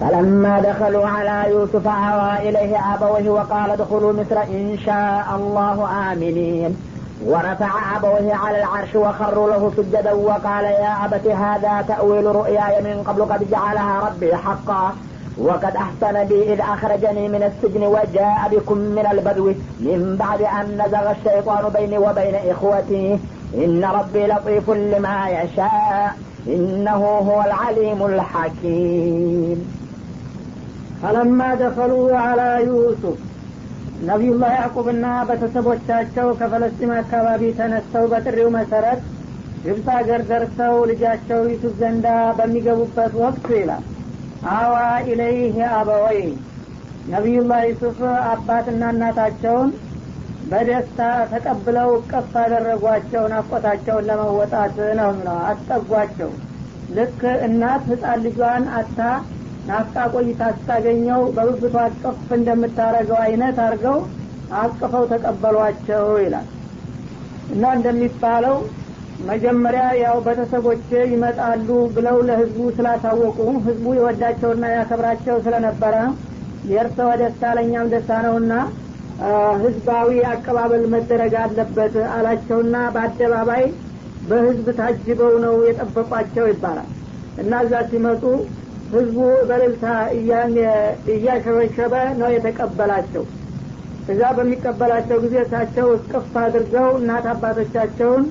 فلما دخلوا على يوسف آوى إليه أبويه وقال ادخلوا مصر إن شاء الله آمنين. ورفع أبويه على العرش وخروا له سجدا وقال يا أبت هذا تأويل رؤياي من قبل قد جعلها ربي حقا وقد أحسن بي إذ أخرجني من السجن وجاء بكم من البدو من بعد أن نزغ الشيطان بيني وبين إخوتي. إن ربي لطيف لما يشاء. إنه هو العليم الحكيم. ፈለማ ደኸሉ አላ ዩሱፍ ነቢዩላህ ያዕቁብና ቤተሰቦቻቸው ከፈለስጢን አካባቢ ተነስተው በጥሪው መሰረት ግብፅ አገር ደርሰው ልጃቸው ዩሱፍ ዘንዳ በሚገቡበት ወቅት ይላል። አዋ ኢለይህ አበወይ ነቢዩላህ ዩሱፍ አባትና እናታቸውን በደስታ ተቀብለው እቀፍ አደረጓቸው ናፍቆታቸውን ለመወጣት ነው ነው አስጠጓቸው ልክ እናት ህፃን ልጇን አታ ናፍቃ ቆይታ ስታገኘው በብብቷ አቅፍ እንደምታረገው አይነት አድርገው አቅፈው ተቀበሏቸው ይላል። እና እንደሚባለው መጀመሪያ ያው ቤተሰቦች ይመጣሉ ብለው ለህዝቡ ስላሳወቁ ህዝቡ የወዳቸውና ያከብራቸው ስለነበረ የእርሰወ ደስታ ለእኛም ደስታ ነውና ህዝባዊ አቀባበል መደረግ አለበት አላቸውና በአደባባይ በህዝብ ታጅበው ነው የጠበቋቸው ይባላል። እና እዛ ሲመጡ ህዝቡ በልልታ እያሸበሸበ ነው የተቀበላቸው። እዛ በሚቀበላቸው ጊዜ እሳቸው እስቅፍ አድርገው እናት አባቶቻቸውን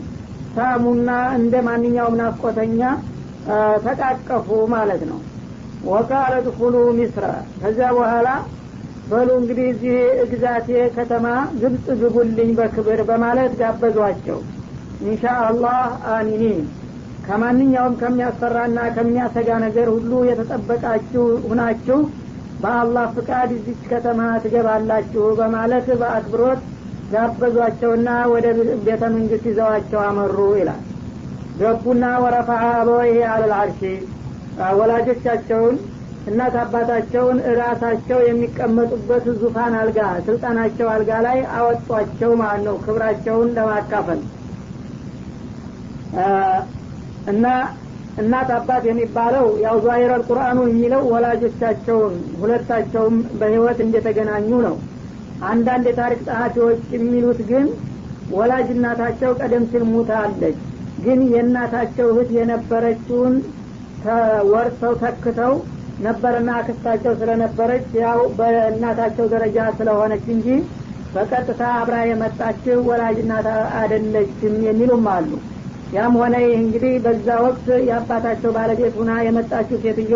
ሳሙና እንደ ማንኛውም ናፍቆተኛ ተቃቀፉ ማለት ነው። ወቃለ ድኩሉ ሚስረ ከዚያ በኋላ በሉ እንግዲህ እዚህ ግዛቴ ከተማ ግብፅ ግቡልኝ በክብር በማለት ጋበዟቸው። ኢንሻአላህ አሚኒን ከማንኛውም ከሚያስፈራና ከሚያሰጋ ነገር ሁሉ የተጠበቃችሁ ሁናችሁ በአላህ ፍቃድ እዚች ከተማ ትገባላችሁ በማለት በአክብሮት ጋበዟቸውና ወደ ቤተ መንግስት ይዘዋቸው አመሩ ይላል። ገቡና ወረፋ አበወይሄ አለልአርሺ ወላጆቻቸውን እናት አባታቸውን እራሳቸው የሚቀመጡበት ዙፋን አልጋ ስልጣናቸው አልጋ ላይ አወጧቸው ማለት ነው ክብራቸውን ለማካፈል እና እናት አባት የሚባለው ያው ዛሂረል ቁርአኑ የሚለው ወላጆቻቸውን ሁለታቸውም በህይወት እንደተገናኙ ነው። አንዳንድ የታሪክ ጸሐፊዎች የሚሉት ግን ወላጅ እናታቸው ቀደም ሲል ሙታለች ግን የእናታቸው እህት የነበረችውን ወርሰው ተክተው ነበርና አክስታቸው ስለነበረች ያው በእናታቸው ደረጃ ስለሆነች እንጂ በቀጥታ አብራ የመጣችው ወላጅ እናት አደለችም የሚሉም አሉ ያም ሆነ ይህ እንግዲህ በዛ ወቅት የአባታቸው ባለቤት ሁና የመጣችው ሴትዮ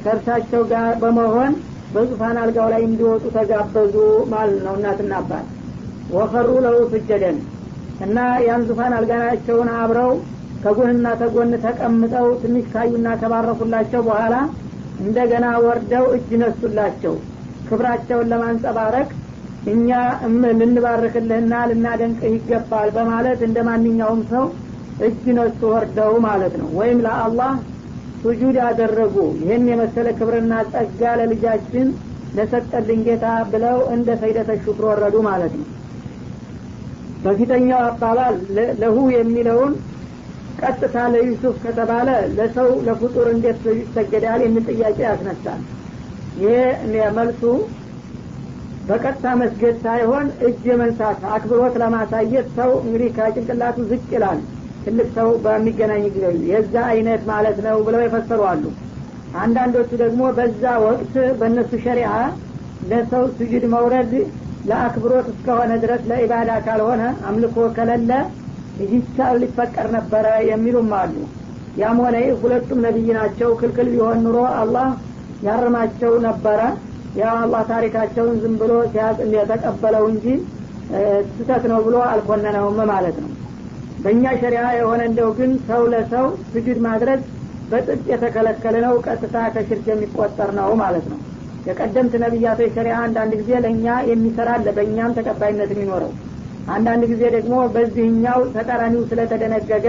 ከእርሳቸው ጋር በመሆን በዙፋን አልጋው ላይ እንዲወጡ ተጋበዙ ማለት ነው እናትና አባት። ወፈሩ ለው ስጀደን እና ያን ዙፋን አልጋናቸውን አብረው ከጎንና ተጎን ተቀምጠው ትንሽ ካዩና ከባረኩላቸው በኋላ እንደገና ወርደው እጅ ነሱላቸው። ክብራቸውን ለማንጸባረቅ እኛ ልንባርክልህና ልናደንቅህ ይገባል በማለት እንደ ማንኛውም ሰው እጅ ነሱ ወርደው ማለት ነው። ወይም ለአላህ ሱጁድ ያደረጉ ይህን የመሰለ ክብርና ጸጋ ለልጃችን ለሰጠልን ጌታ ብለው እንደ ሰይደተ ሹክር ወረዱ ማለት ነው። በፊተኛው አባባል ለሁ የሚለውን ቀጥታ ለዩሱፍ ከተባለ ለሰው ለፍጡር እንዴት ይሰገዳል የሚል ጥያቄ ያስነሳል። ይሄ መልሱ በቀጥታ መስገድ ሳይሆን እጅ የመንሳት አክብሮት ለማሳየት ሰው እንግዲህ ከጭንቅላቱ ዝቅ ይላል ትልቅ ሰው በሚገናኝ ጊዜ የዛ አይነት ማለት ነው ብለው የፈሰሩ አሉ። አንዳንዶቹ ደግሞ በዛ ወቅት በእነሱ ሸሪዓ ለሰው ስጁድ መውረድ ለአክብሮት እስከሆነ ድረስ ለኢባዳ ካልሆነ አምልኮ ከሌለ ይቻል ሊፈቀር ነበረ የሚሉም አሉ። ያም ሆነ ሁለቱም ነቢይ ናቸው። ክልክል ቢሆን ኑሮ አላህ ያርማቸው ነበረ። ያው አላህ ታሪካቸውን ዝም ብሎ የተቀበለው እንጂ ስህተት ነው ብሎ አልኮነነውም ማለት ነው በእኛ ሸሪያ የሆነ እንደው ግን ሰው ለሰው ስጁድ ማድረግ በጥብቅ የተከለከለ ነው ቀጥታ ከሽርክ የሚቆጠር ነው ማለት ነው። የቀደምት ነቢያቶች ሸሪያ አንዳንድ ጊዜ ለእኛ የሚሰራለ በእኛም ተቀባይነት የሚኖረው። አንዳንድ ጊዜ ደግሞ በዚህኛው ተቃራኒው ስለተደነገገ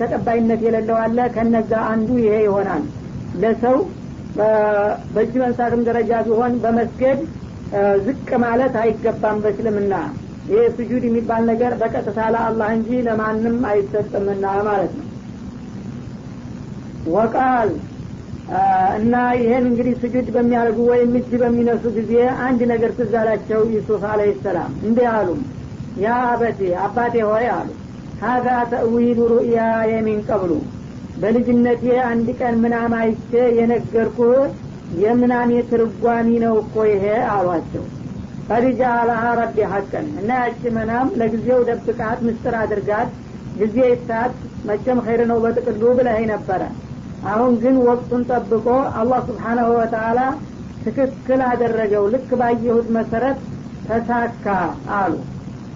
ተቀባይነት የሌለው አለ። ከነዛ አንዱ ይሄ ይሆናል። ለሰው በእጅ መንሳትም ደረጃ ቢሆን በመስገድ ዝቅ ማለት አይገባም በእስልምና ይህ ስጁድ የሚባል ነገር በቀጥታ ለአላህ እንጂ ለማንም አይሰጥምና ማለት ነው። ወቃል እና ይህን እንግዲህ ስጁድ በሚያደርጉ ወይም እጅ በሚነሱ ጊዜ አንድ ነገር ትዝ ዩሱፍ አለህ ሰላም። እንዲህ አሉም ያ አበቴ አባቴ ሆይ አሉ። ሀዛ ተእዊሉ ሩእያ የሚን ቀብሉ። በልጅነቴ አንድ ቀን ምናም አይቼ የነገርኩህ የምናሜ ትርጓሚ ነው እኮ ይሄ አሏቸው ቀድጃ አላሃ ረቢ ሀቀን እና ያቺ መናም ለጊዜው ደብቃት ምስጥር አድርጋት። ጊዜ ይታት መቼም ኸይር ነው በጥቅሉ ብለህ ነበረ። አሁን ግን ወቅቱን ጠብቆ አላህ ስብሓናሁ ወተአላ ትክክል አደረገው። ልክ ባየሁት መሰረት ተሳካ አሉ።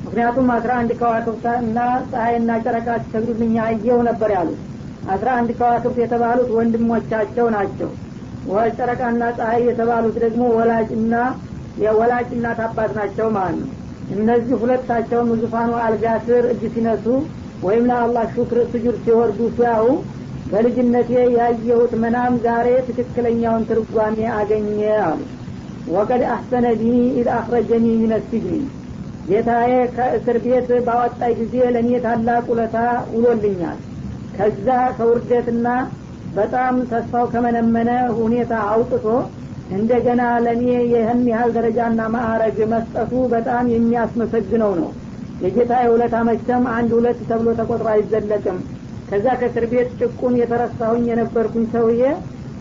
ምክንያቱም አስራ አንድ ከዋክብት እና ፀሐይና ጨረቃ ሲሰግዱልኛ አየው ነበር ያሉት። አስራ አንድ ከዋክብት የተባሉት ወንድሞቻቸው ናቸው። ጨረቃና ፀሐይ የተባሉት ደግሞ ወላጅና የወላጅ እናት አባት ናቸው ማለት ነው። እነዚህ ሁለታቸውም ዙፋኑ አልጋ ስር እጅ ሲነሱ ወይም ለአላህ ሹክር ስጁድ ሲወርዱ ሲያው በልጅነቴ ያየሁት መናም ዛሬ ትክክለኛውን ትርጓሜ አገኘ አሉ። وقد أحسن بي إذ أخرجني من ጌታዬ ከእስር ቤት ባወጣኝ ጊዜ ለእኔ ታላቅ ውለታ ውሎልኛል። ከዛ ከውርደትና በጣም ተስፋው ከመነመነ ሁኔታ አውጥቶ እንደገና ለእኔ ይህን ያህል ደረጃና ማዕረግ መስጠቱ በጣም የሚያስመሰግነው ነው። የጌታ የውለታ መቸም አንድ ሁለት ተብሎ ተቆጥሮ አይዘለቅም። ከዛ ከእስር ቤት ጭቁን የተረሳሁኝ የነበርኩኝ ሰውዬ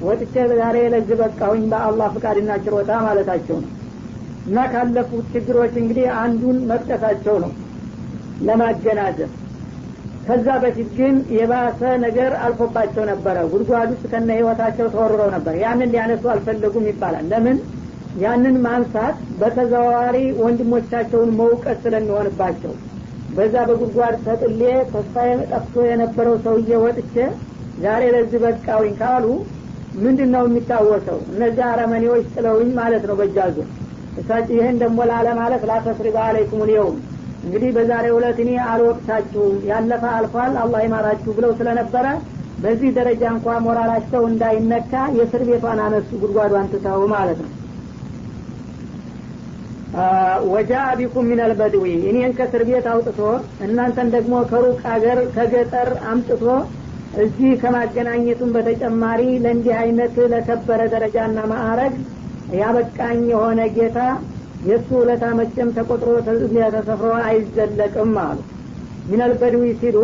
ወጥቼ ዛሬ ለዚህ በቃሁኝ በአላህ ፍቃድና ችሮታ ማለታቸው ነው። እና ካለፉት ችግሮች እንግዲህ አንዱን መጥቀሳቸው ነው። ለማገናዘብ ከዛ በፊት ግን የባሰ ነገር አልፎባቸው ነበረ። ጉድጓድ ውስጥ ከነ ህይወታቸው ተወርረው ነበር። ያንን ሊያነሱ አልፈለጉም ይባላል። ለምን? ያንን ማንሳት በተዘዋዋሪ ወንድሞቻቸውን መውቀት ስለሚሆንባቸው። በዛ በጉድጓድ ተጥሌ ተስፋ ጠፍቶ የነበረው ሰውዬ ወጥቼ ዛሬ ለዚህ በቃውኝ ካሉ ምንድን ነው የሚታወሰው? እነዚህ አረመኔዎች ጥለውኝ ማለት ነው በጃዙ እሳቸው ይህን ደግሞ ላለ ማለት ላተስሪባ አለይኩም ልየውም እንግዲህ በዛሬ ሁለት እኔ አልወቅታችሁም ያለፈ አልፏል አላህ ይማራችሁ ብለው ስለነበረ በዚህ ደረጃ እንኳ ሞራላቸው እንዳይነካ የእስር ቤቷን አነሱ ጉድጓዷን ትተው ማለት ነው። ወጃ ቢኩም ሚነል በድዊ እኔን ከእስር ቤት አውጥቶ እናንተን ደግሞ ከሩቅ አገር ከገጠር አምጥቶ እዚህ ከማገናኘቱም በተጨማሪ ለእንዲህ አይነት ለከበረ ደረጃና ማዕረግ ያበቃኝ የሆነ ጌታ የእሱ ውለታ መቼም ተቆጥሮ ተሰፍሮ አይዘለቅም አሉ። ሚነል ሲሉ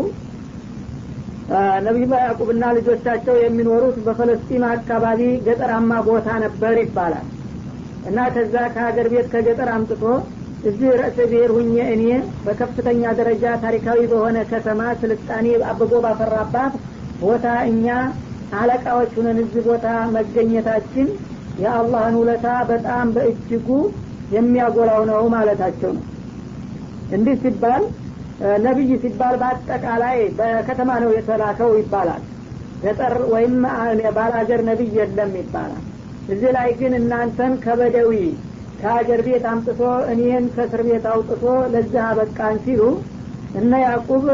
ነቢዩላህ ያዕቁብና ልጆቻቸው የሚኖሩት በፈለስጢን አካባቢ ገጠራማ ቦታ ነበር ይባላል። እና ከዛ ከሀገር ቤት ከገጠር አምጥቶ እዚህ ርዕሰ ብሔር ሁኜ እኔ በከፍተኛ ደረጃ ታሪካዊ በሆነ ከተማ ስልጣኔ አብቦ ባፈራባት ቦታ እኛ አለቃዎች ሁነን እዚህ ቦታ መገኘታችን የአላህን ውለታ በጣም በእጅጉ የሚያጎላው ነው ማለታቸው ነው። እንዲህ ሲባል ነቢይ ሲባል በአጠቃላይ በከተማ ነው የተላከው ይባላል። ገጠር ወይም ባላገር ነቢይ የለም ይባላል። እዚህ ላይ ግን እናንተን ከበደዊ ከሀገር ቤት አምጥቶ እኔን ከእስር ቤት አውጥቶ ለዚህ አበቃን ሲሉ እነ ያዕቁብ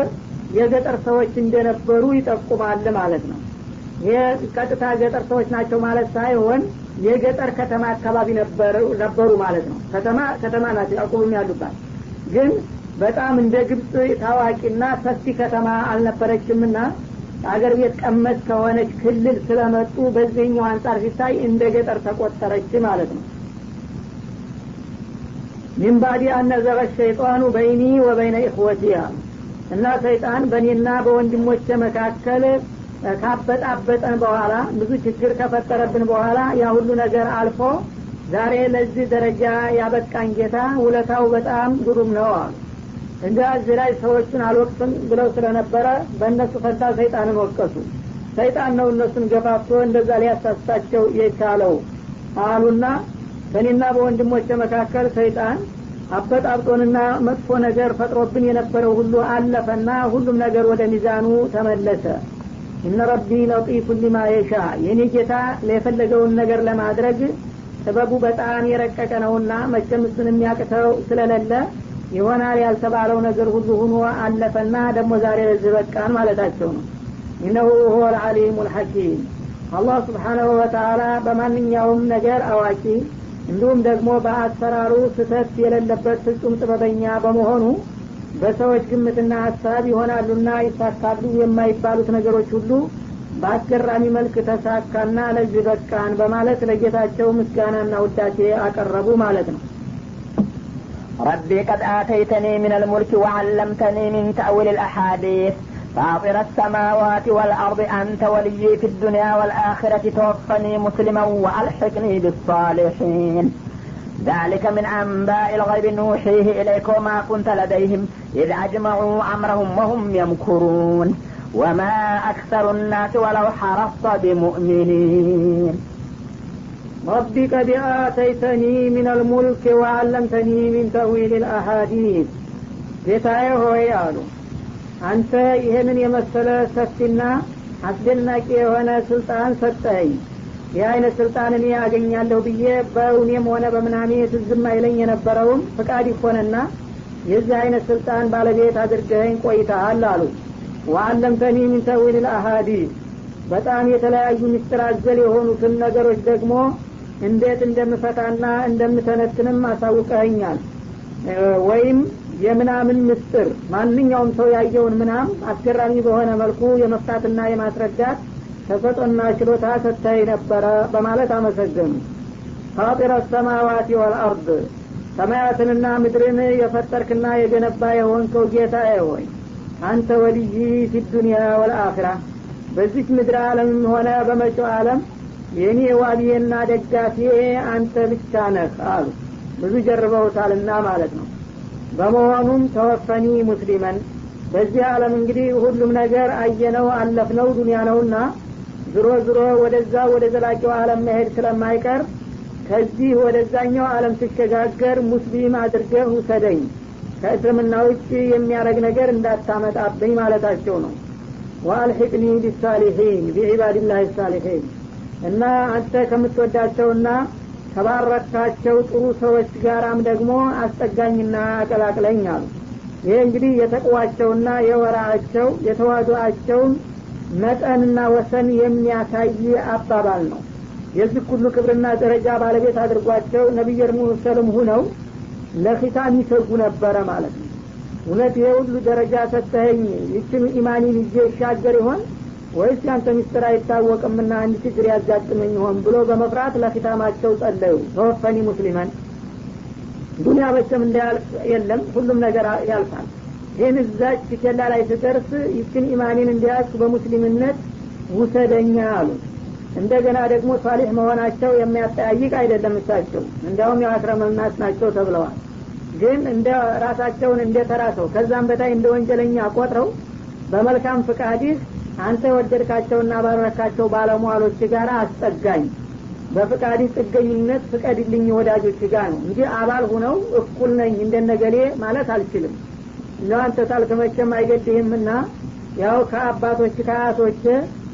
የገጠር ሰዎች እንደነበሩ ይጠቁማል ማለት ነው። ይሄ ቀጥታ ገጠር ሰዎች ናቸው ማለት ሳይሆን የገጠር ከተማ አካባቢ ነበሩ ማለት ነው። ከተማ ከተማ ናቸው ያዕቁብም ያሉባት። ግን በጣም እንደ ግብፅ ታዋቂና ሰፊ ከተማ አልነበረችምና አገር ቤት ቀመስ ከሆነች ክልል ስለመጡ በዚህኛው አንጻር ሲታይ እንደ ገጠር ተቆጠረች ማለት ነው። من بعد أن نزغ الشيطان بيني وبين إخوتي እና ሰይጣን በእኔና በወንድሞቼ መካከል ካበጣበጠን በኋላ ብዙ ችግር ከፈጠረብን በኋላ ያ ሁሉ ነገር አልፎ ዛሬ ለዚህ ደረጃ ያበቃን ጌታ ውለታው በጣም ግሩም ነው አሉ። እንደ እዚህ ላይ ሰዎቹን አልወቅትም ብለው ስለነበረ በእነሱ ፈንታ ሰይጣንን ወቀሱ። ሰይጣን ነው እነሱን ገፋፍቶ እንደዛ ሊያሳስታቸው የቻለው አሉና በእኔና በወንድሞቼ መካከል ሰይጣን አበጣብጦንና መጥፎ ነገር ፈጥሮብን የነበረው ሁሉ አለፈና ሁሉም ነገር ወደ ሚዛኑ ተመለሰ እነ ረቢ ለጢፉ ሊማ የሻ የኔ ጌታ የፈለገውን ነገር ለማድረግ ጥበቡ በጣም የረቀቀ ነውና መቼም እሱን የሚያቅተው ስለሌለ ይሆናል ያልተባለው ነገር ሁሉ ሁኖ አለፈና ደግሞ ዛሬ ለዚህ በቃን ማለታቸው ነው። ኢነሁ ሁወ ልዓሊሙ ልሐኪም አላህ ስብሓናሁ ወተአላ በማንኛውም ነገር አዋቂ እንዲሁም ደግሞ በአሰራሩ ስህተት የሌለበት ፍጹም ጥበበኛ በመሆኑ በሰዎች ግምትና ሀሳብ ይሆናሉና ይሳካሉ የማይባሉት ነገሮች ሁሉ በአስገራሚ መልክ ተሳካና ለዚህ በቃን በማለት ለጌታቸው ምስጋናና ውዳሴ አቀረቡ ማለት ነው ربي قد آتيتني من الملك وعلمتني من تأويل الأحاديث فاطر السماوات والأرض أنت ولي في الدنيا والآخرة توفني مسلما وألحقني بالصالحين ذلك من أنباء الغيب نوحيه إليك وما كنت لديهم إذ أجمعوا أمرهم وهم يمكرون وما أكثر الناس ولو حرصت بمؤمنين رب قد آتيتني من الملك وعلمتني من تأويل الأحاديث ጌታዬ ሆይ አሉ አንተ ይህንን የመሰለ ሰፊና አስደናቂ የሆነ ስልጣን ሰጠኸኝ ይህ አይነት ስልጣን እኔ ያገኛለሁ ብዬ በእውኔም ሆነ በምናሜ ትዝም አይለኝ የነበረውን ፍቃድ ይሆንና የዚህ አይነት ስልጣን ባለቤት አድርገኸኝ ቆይተሃል አሉ። ወአለምተኒ ሚን ተዊል ልአሃዲስ በጣም የተለያዩ ምስጢር አዘል የሆኑትን ነገሮች ደግሞ እንዴት እንደምፈታና እንደምተነትንም አሳውቀኸኛል። ወይም የምናምን ምስጥር ማንኛውም ሰው ያየውን ምናም አስገራሚ በሆነ መልኩ የመፍታትና የማስረዳት ተሰጦና ችሎታ ሰጥተኸኝ ነበረ በማለት አመሰገኑ። ፋጢረ ሰማዋት ወልአርድ ሰማያትንና ምድርን የፈጠርክና የገነባ የሆንከው ጌታ ሆይ አንተ ወልይ ፊዱንያ ወልአኺራ በዚች ምድር ዓለምም ሆነ በመጪው ዓለም የእኔ ዋቢዬና ደጋፊዬ አንተ ብቻ ነህ አሉ። ብዙ ጀርበውታልና ማለት ነው። በመሆኑም ተወፈኒ ሙስሊመን። በዚህ ዓለም እንግዲህ ሁሉም ነገር አየነው አለፍነው ዱንያ ነውና ዝሮ ዝሮ ወደዛ ወደ ዘላቂው ዓለም መሄድ ስለማይቀር ከዚህ ወደዛኛው ዓለም ሲሸጋገር ሙስሊም አድርገህ ውሰደኝ። ከእስልምና ውጭ የሚያደረግ ነገር እንዳታመጣብኝ ማለታቸው ነው። ወአልሒቅኒ ቢሳሊሒን ቢዒባድላህ ሳሊሒን። እና አንተ ከምትወዳቸውና ከባረካቸው ጥሩ ሰዎች ጋራም ደግሞ አስጠጋኝና አቀላቅለኝ አሉ። ይሄ እንግዲህ የተቅዋቸውና የወራቸው የተዋዱአቸውን መጠንና ወሰን የሚያሳይ አባባል ነው። የዚህ ሁሉ ክብርና ደረጃ ባለቤት አድርጓቸው ነቢይ ሙሰልም ሁነው ለኪታም ይሰጉ ነበረ ማለት ነው። እውነት ይሄ ሁሉ ደረጃ ሰተኸኝ ይችን ኢማኒን ይዤ ይሻገር ይሆን? ወይስ ያንተ ሚስጥር አይታወቅምና አንድ ችግር ያጋጥመኝ ይሆን ብሎ በመፍራት ለኪታማቸው ጸለዩ። ተወፈኒ ሙስሊመን። ዱኒያ በቸም እንዳያልፍ የለም ሁሉም ነገር ያልፋል ይህን እዛች ኬላ ላይ ስደርስ ይችን ኢማኒን እንዲያስ በሙስሊምነት ውሰደኛ አሉ። እንደገና ደግሞ ሳሊሕ መሆናቸው የሚያጠያይቅ አይደለም እሳቸው። እንዲያውም የአክረመናስ ናቸው ተብለዋል። ግን እንደ ራሳቸውን እንደ ተራ ሰው ከዛም በታይ እንደ ወንጀለኛ ቆጥረው በመልካም ፍቃድህ አንተ የወደድካቸውና ባረካቸው ባለሟሎች ጋር አስጠጋኝ። በፍቃድ ጥገኝነት ፍቀድልኝ ወዳጆች ጋር ነው። እንጂ አባል ሁነው እኩል ነኝ እንደነገሌ ማለት አልችልም እንደው አንተ ታልክ መቼም አይገድህምና ያው ከአባቶች ከአያቶች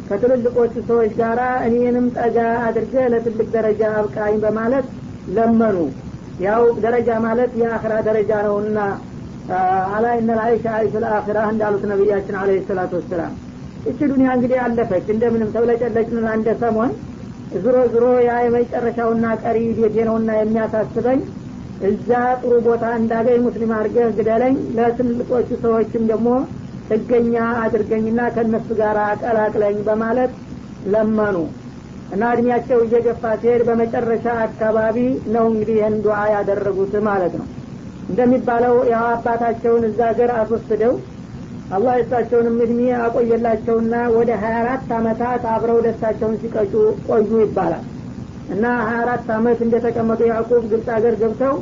ከትልልቆቹ ሰዎች ጋር እኔንም ጠጋ አድርገ ለትልቅ ደረጃ አብቃኝ በማለት ለመኑ። ያው ደረጃ ማለት የአኽራ ደረጃ ነውና አላ ኢነል አይሻ አይሹል አኺራ እንዳሉት ነቢያችን አለ ሰላቱ ወሰላም። እቺ ዱኒያ እንግዲህ አለፈች እንደምንም ተብለጨለጭን አንደ ሰሞን። ዝሮ ዝሮ ያ የመጨረሻውና ቀሪ ቤቴ ነውና የሚያሳስበኝ እዛ ጥሩ ቦታ እንዳገኝ ሙስሊም አድርገህ ግደለኝ። ለትልቆቹ ሰዎችም ደግሞ ጥገኛ አድርገኝና ከእነሱ ጋር አቀላቅለኝ በማለት ለመኑ። እና እድሜያቸው እየገፋ ሲሄድ በመጨረሻ አካባቢ ነው እንግዲህ ይህን ዱዓ ያደረጉት ማለት ነው። እንደሚባለው ያው አባታቸውን እዛ ሀገር አስወስደው አላህ የሳቸውንም እድሜ አቆየላቸውና ወደ ሀያ አራት አመታት አብረው ደስታቸውን ሲቀጩ ቆዩ ይባላል እና ሀያ አራት አመት እንደተቀመጡ ያዕቁብ ግብፅ ሀገር ገብተው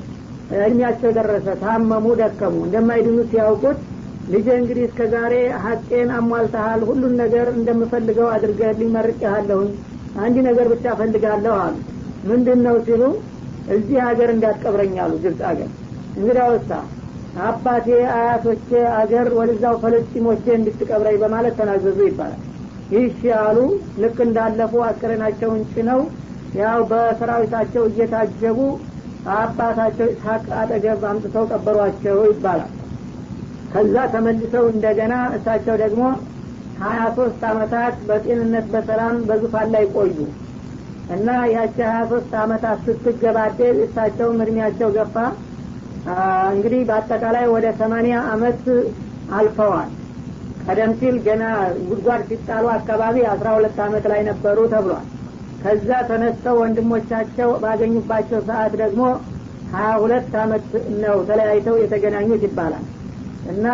እድሜያቸው ደረሰ ታመሙ ደከሙ። እንደማይድኑ ሲያውቁት ልጄ እንግዲህ እስከ ዛሬ ሀቄን አሟልተሃል ሁሉን ነገር እንደምፈልገው አድርገህልኝ መርቄሃለሁኝ አንድ ነገር ብቻ ፈልጋለሁ አሉ። ምንድን ነው ሲሉ እዚህ ሀገር እንዳትቀብረኝ አሉ ግብፅ ሀገር። እንግዲህ ወሳ አባቴ አያቶቼ አገር ወደዛው ፈለስጢሞቼ እንድትቀብረኝ በማለት ተናዘዙ ይባላል። ይህ ያሉ ልክ እንዳለፉ አስከሬናቸውን ጭነው ያው በሰራዊታቸው እየታጀቡ አባታቸው ኢስሐቅ አጠገብ አምጥተው ቀበሯቸው ይባላል። ከዛ ተመልሰው እንደገና እሳቸው ደግሞ ሀያ ሶስት አመታት በጤንነት በሰላም በዙፋን ላይ ቆዩ። እና ያቺ ሀያ ሶስት አመታት ስትገባደድ እሳቸውም እድሜያቸው ገፋ። እንግዲህ በአጠቃላይ ወደ ሰማኒያ አመት አልፈዋል። ቀደም ሲል ገና ጉድጓድ ሲጣሉ አካባቢ አስራ ሁለት አመት ላይ ነበሩ ተብሏል ከዛ ተነስተው ወንድሞቻቸው ባገኙባቸው ሰዓት ደግሞ ሀያ ሁለት አመት ነው ተለያይተው የተገናኙት ይባላል። እና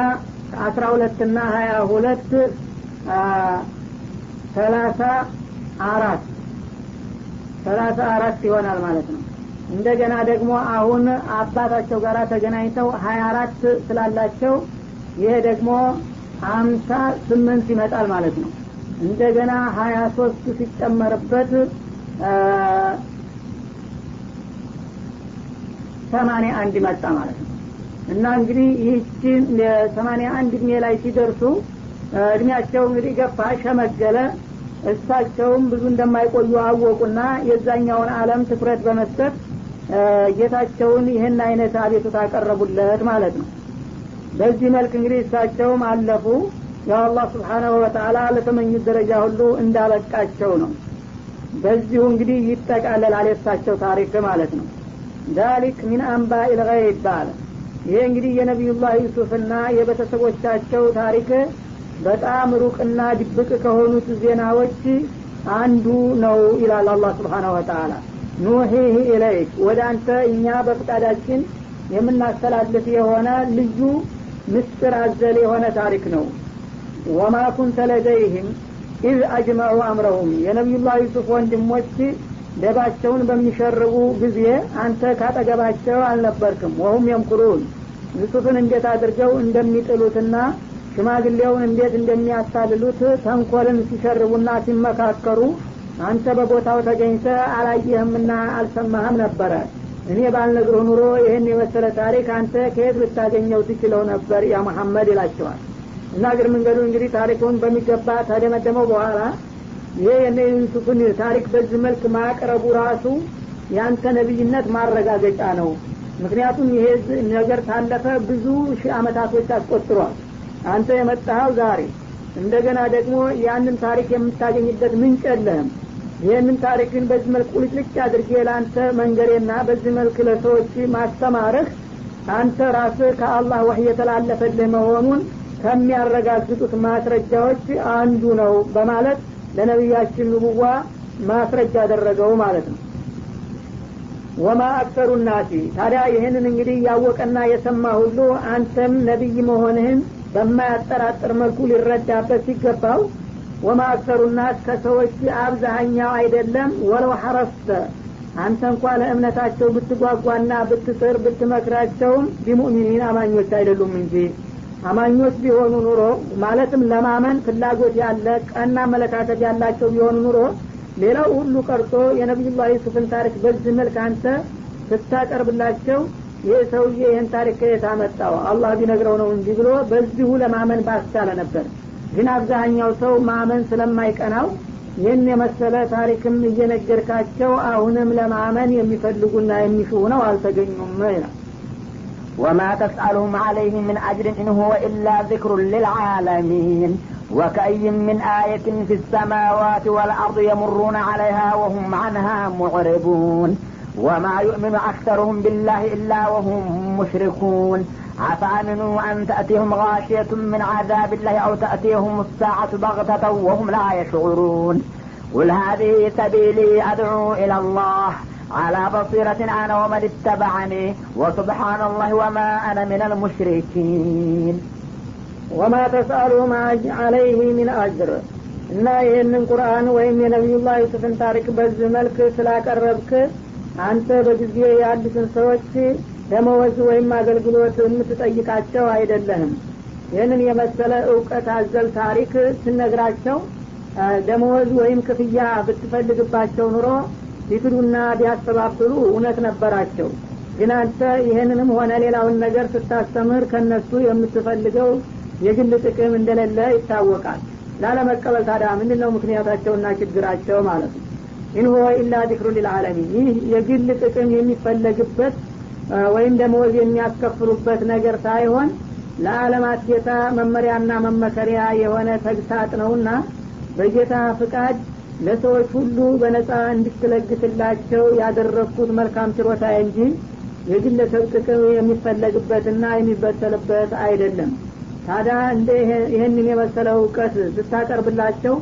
አስራ ሁለት ና ሀያ ሁለት ሰላሳ አራት ሰላሳ አራት ይሆናል ማለት ነው። እንደገና ደግሞ አሁን አባታቸው ጋር ተገናኝተው ሀያ አራት ስላላቸው ይሄ ደግሞ አምሳ ስምንት ይመጣል ማለት ነው እንደገና ሀያ ሶስት ሲጨመርበት ሰማኒያ አንድ መጣ ማለት ነው። እና እንግዲህ ይህችን ሰማኒያ አንድ እድሜ ላይ ሲደርሱ እድሜያቸው እንግዲህ ገፋ ሸመገለ። እሳቸውም ብዙ እንደማይቆዩ አወቁና የዛኛውን አለም ትኩረት በመስጠት ጌታቸውን ይህን አይነት አቤቱታ አቀረቡለት ማለት ነው። በዚህ መልክ እንግዲህ እሳቸውም አለፉ ያው አላህ ስብሓናሁ ወተአላ ለተመኙት ደረጃ ሁሉ እንዳበቃቸው ነው። በዚሁ እንግዲህ ይጠቃለላል የእሳቸው ታሪክ ማለት ነው። ዛሊክ ሚን አንባ ኢልገይብ አለ ይሄ እንግዲህ የነቢዩላህ ዩሱፍና የቤተሰቦቻቸው ታሪክ በጣም ሩቅና ድብቅ ከሆኑት ዜናዎች አንዱ ነው ይላል አላህ سبحانه وتعالى نوحيه إليك ወደ አንተ እኛ በፍቃዳችን የምናስተላልፍ የሆነ ልዩ ምስጢር አዘል የሆነ ታሪክ ነው وما كنت لديهم إذ أجمعوا أمرهم። የነቢዩላህ ዩሱፍ ወንድሞች ደባቸውን በሚሸርቡ ጊዜ አንተ ካጠገባቸው አልነበርክም። وهم يمكرون። ዩሱፍን እንዴት አድርገው እንደሚጥሉትና ሽማግሌውን እንዴት እንደሚያታልሉት ተንኮልን ሲሸርቡና ሲመካከሩ አንተ በቦታው ተገኝተ አላየህምና አልሰማህም ነበረ። እኔ ባልነግርህ ኑሮ ይህን የመሰለ ታሪክ አንተ ከየት ልታገኘው ትችለው ነበር? ያ መሐመድ ይላቸዋል እና እግር መንገዱ እንግዲህ ታሪኩን በሚገባ ታደመደመው በኋላ ይሄ የነ ዩሱፍን ታሪክ በዚህ መልክ ማቅረቡ ራሱ ያንተ ነቢይነት ማረጋገጫ ነው። ምክንያቱም ይሄ ነገር ታለፈ ብዙ ሺህ አመታቶች አስቆጥሯል። አንተ የመጣኸው ዛሬ እንደገና ደግሞ ያንን ታሪክ የምታገኝበት ምንጭ የለህም ይህንን ታሪክን በዚህ መልክ ቁልጭልጭ አድርጌ ለአንተ መንገሬና በዚህ መልክ ለሰዎች ማስተማርህ አንተ ራስህ ከአላህ ወህይ የተላለፈልህ መሆኑን ከሚያረጋግጡት ማስረጃዎች አንዱ ነው በማለት ለነቢያችን ንቡዋ ማስረጃ አደረገው ማለት ነው። وما أكثر الناس። ታዲያ ይህንን እንግዲህ ያወቀና የሰማ ሁሉ አንተም ነቢይ መሆንህን በማያጠራጥር መልኩ ሊረዳበት ሲገባው وما أكثر الناس ከሰዎች አብዛሀኛው አይደለም። ولو حرصت አንተ እንኳ ለእምነታቸው ብትጓጓና ብትጥር ብትመክራቸውም بمؤمنين አማኞች አይደሉም እንጂ አማኞች ቢሆኑ ኖሮ ማለትም ለማመን ፍላጎት ያለ ቀና አመለካከት ያላቸው ቢሆኑ ኑሮ ሌላው ሁሉ ቀርቶ የነቢዩላህ ዩሱፍን ታሪክ በዚህ መልክ አንተ ስታቀርብላቸው ይህ ሰውዬ ይህን ታሪክ ከየት አመጣው? አላህ ቢነግረው ነው እንጂ ብሎ በዚሁ ለማመን ባስቻለ ነበር። ግን አብዛኛው ሰው ማመን ስለማይቀናው ይህን የመሰለ ታሪክም እየነገርካቸው አሁንም ለማመን የሚፈልጉና የሚሹ ነው አልተገኙም ይላል وما تسألهم عليه من أجر إن هو إلا ذكر للعالمين. وكأي من آية في السماوات والأرض يمرون عليها وهم عنها معرضون. وما يؤمن أكثرهم بالله إلا وهم مشركون. أفأمنوا أن تأتيهم غاشية من عذاب الله أو تأتيهم الساعة بغتة وهم لا يشعرون؟ قل هذه سبيلي أدعو إلى الله. على بصيرة أنا ومن اتبعني وسبحان الله وما أنا من المشركين وما تسألهم عليه من أجر እና ይህንን ቁርአን ወይም የነቢዩላህ ዩሱፍን ታሪክ በዚህ መልክ ስላቀረብክ አንተ በጊዜ ያሉትን ሰዎች ደመወዝ ወይም አገልግሎት የምትጠይቃቸው አይደለህም ይህንን የመሰለ እውቀት አዘል ታሪክ ስነግራቸው ደመወዝ ወይም ክፍያ ብትፈልግባቸው ኑሮ ቢክዱና ቢያስተባብሉ እውነት ነበራቸው። ግን አንተ ይህንንም ሆነ ሌላውን ነገር ስታስተምር ከነሱ የምትፈልገው የግል ጥቅም እንደሌለ ይታወቃል። ላለመቀበል ታዲያ ምንድን ነው ምክንያታቸውና ችግራቸው ማለት ነው? ኢንሆ ኢላ ዚክሩ ሊልዓለሚን። ይህ የግል ጥቅም የሚፈለግበት ወይም ደመወዝ የሚያስከፍሉበት ነገር ሳይሆን ለዓለማት ጌታ መመሪያና መመከሪያ የሆነ ተግሳጥ ነውና በጌታ ፍቃድ ለሰዎች ሁሉ በነጻ እንድትለግስላቸው ያደረግኩት መልካም ችሮታ እንጂ የግለሰብ ጥቅም የሚፈለግበትና የሚበተልበት አይደለም። ታዲያ እንደ ይህንን የመሰለ እውቀት ስታቀርብላቸው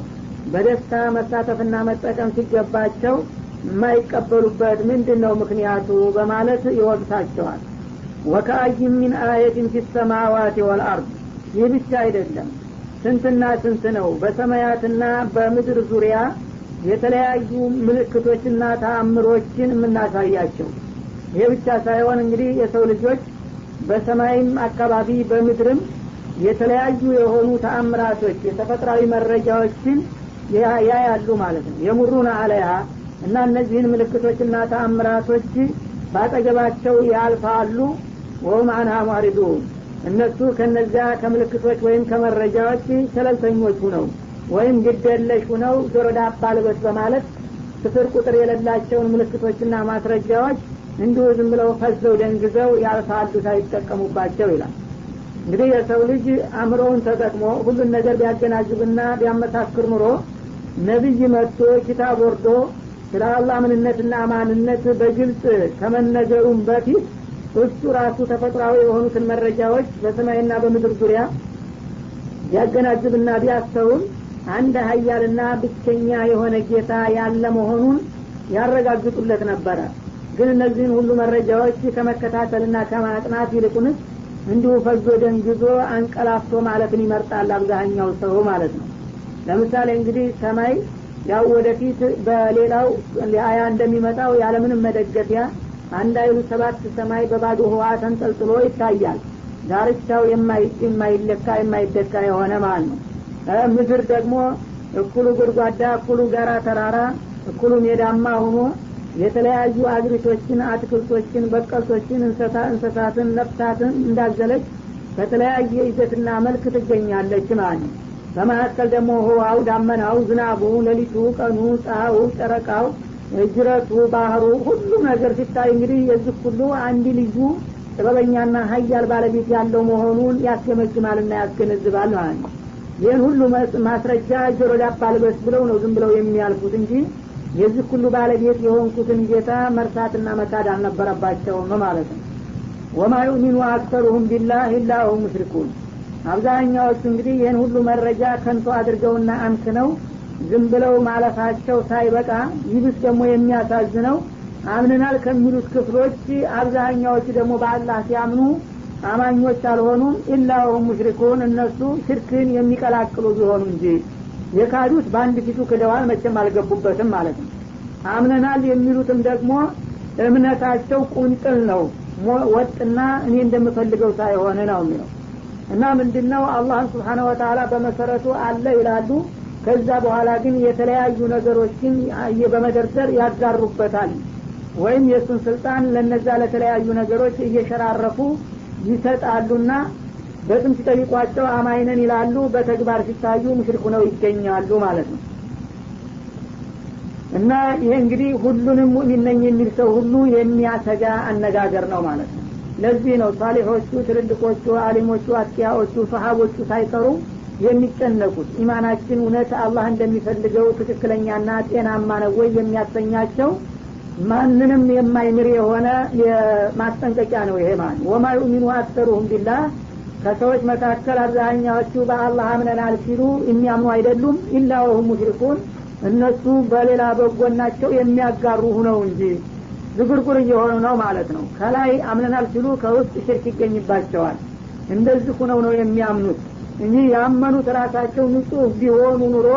በደስታ መሳተፍና መጠቀም ሲገባቸው የማይቀበሉበት ምንድን ነው ምክንያቱ በማለት ይወቅሳቸዋል። ወከአይ ሚን አየትን ፊ ሰማዋት ወልአርድ ይህ ብቻ አይደለም። ስንትና ስንት ነው? በሰማያትና በምድር ዙሪያ የተለያዩ ምልክቶችና ተአምሮችን የምናሳያቸው። ይሄ ብቻ ሳይሆን እንግዲህ የሰው ልጆች በሰማይም አካባቢ በምድርም የተለያዩ የሆኑ ተአምራቶች የተፈጥራዊ መረጃዎችን ያያሉ ማለት ነው። የሙሩን አለያ እና እነዚህን ምልክቶችና ተአምራቶች ባጠገባቸው ያልፋሉ። ወሁም አንሃ ሙዕሪዱን። እነሱ ከነዚያ ከምልክቶች ወይም ከመረጃዎች ሸለልተኞች ሁነው ወይም ግደለሽ ሁነው ጆሮ ዳባ ልበስ በማለት ስፍር ቁጥር የሌላቸውን ምልክቶችና ማስረጃዎች እንዲሁ ዝም ብለው ፈዘው ደንግዘው ያልፋሉ ሳይጠቀሙባቸው ይላል። እንግዲህ የሰው ልጅ አእምሮውን ተጠቅሞ ሁሉን ነገር ቢያገናዝብና ቢያመሳክር ኑሮ ነቢይ መጥቶ ኪታብ ወርዶ ስለ አላህ ምንነትና ማንነት በግልጽ ከመነገሩም በፊት እሱ ራሱ ተፈጥሯዊ የሆኑትን መረጃዎች በሰማይና በምድር ዙሪያ ቢያገናዝብና ቢያስተውም አንድ ሀያልና ብቸኛ የሆነ ጌታ ያለ መሆኑን ያረጋግጡለት ነበረ። ግን እነዚህን ሁሉ መረጃዎች ከመከታተልና ከማጥናት ይልቁንስ እንዲሁ ፈዞ ደንግዞ አንቀላፍቶ ማለትን ይመርጣል አብዛኛው ሰው ማለት ነው። ለምሳሌ እንግዲህ ሰማይ ያው ወደፊት በሌላው አያ እንደሚመጣው ያለምንም መደገፊያ አንድ አይሉ ሰባት ሰማይ በባዶ ህዋ ተንጠልጥሎ ይታያል። ዳርቻው የማይለካ የማይደካ የሆነ ማለት ነው ምድር ደግሞ እኩሉ ጉድጓዳ እኩሉ ጋራ ተራራ እኩሉ ሜዳማ ሆኖ የተለያዩ አግሪቶችን አትክልቶችን በቀልቶችን እንስሳትን ነፍሳትን እንዳዘለች በተለያየ ይዘትና መልክ ትገኛለች ማለት ነው። በመካከል ደግሞ ህዋው ዳመናው ዝናቡ ሌሊቱ ቀኑ ፀሐዩ ጨረቃው ጅረቱ ባህሩ ሁሉም ነገር ሲታይ እንግዲህ የዚህ ሁሉ አንድ ልዩ ጥበበኛና ሀያል ባለቤት ያለው መሆኑን ያስገመግማልና ያስገነዝባል ማለት ነው ይህን ሁሉ ማስረጃ ጆሮ ዳባ ልበስ ብለው ነው ዝም ብለው የሚያልፉት እንጂ የዚህ ሁሉ ባለቤት የሆንኩትን ጌታ መርሳትና መካድ አልነበረባቸውም ማለት ነው። ወማ ዩሚኑ አክተሩሁም ቢላህ ኢላ ሁም ሙሽሪኩን። አብዛኛዎቹ እንግዲህ ይህን ሁሉ መረጃ ከንቶ አድርገውና አምክነው ዝም ብለው ማለፋቸው ሳይበቃ ይብስ ደግሞ የሚያሳዝነው አምንናል ከሚሉት ክፍሎች አብዛኛዎቹ ደግሞ በአላህ ሲያምኑ አማኞች አልሆኑም ኢላሁም ሙሽሪኩን እነሱ ሽርክን የሚቀላቅሉ ቢሆኑ እንጂ። የካዱት በአንድ ፊቱ ክደዋል መቼም አልገቡበትም ማለት ነው። አምነናል የሚሉትም ደግሞ እምነታቸው ቁንጥል ነው ወጥና እኔ እንደምፈልገው ሳይሆን ነው የሚለው። እና ምንድነው? አላህን ስብሓነ ወተላ በመሰረቱ አለ ይላሉ። ከዛ በኋላ ግን የተለያዩ ነገሮችን በመደርደር ያጋሩበታል። ወይም የእሱን ስልጣን ለነዛ ለተለያዩ ነገሮች እየሸራረፉ ይሰጣሉና በስም ሲጠይቋቸው አማይነን ይላሉ። በተግባር ሲታዩ ሙሽሪኩ ነው ይገኛሉ ማለት ነው። እና ይሄ እንግዲህ ሁሉንም ሙእሚን ነኝ የሚል ሰው ሁሉ የሚያሰጋ አነጋገር ነው ማለት ነው። ለዚህ ነው ሳሊሖቹ ትልልቆቹ አሊሞቹ አጥቂያዎቹ ሰሀቦቹ ሳይቀሩ የሚጨነቁት። ኢማናችን እውነት አላህ እንደሚፈልገው ትክክለኛና ጤናማ ነው ወይ የሚያሰኛቸው ማንንም የማይምር የሆነ ማስጠንቀቂያ ነው ይሄ ማለት ወማ ዩሚኑ አክተሩሁም ቢላህ ከሰዎች መካከል አብዛኛዎቹ በአላህ አምነናል ሲሉ የሚያምኑ አይደሉም። ኢላ ወሁም ሙሽሪኩን እነሱ በሌላ በጎናቸው የሚያጋሩ ሁነው እንጂ ዝጉርጉር እየሆኑ ነው ማለት ነው። ከላይ አምነናል ሲሉ ከውስጥ ሽርክ ይገኝባቸዋል። እንደዚህ ሁነው ነው የሚያምኑት። እንጂ ያመኑት ራሳቸው ንጹህ ቢሆኑ ኑሮ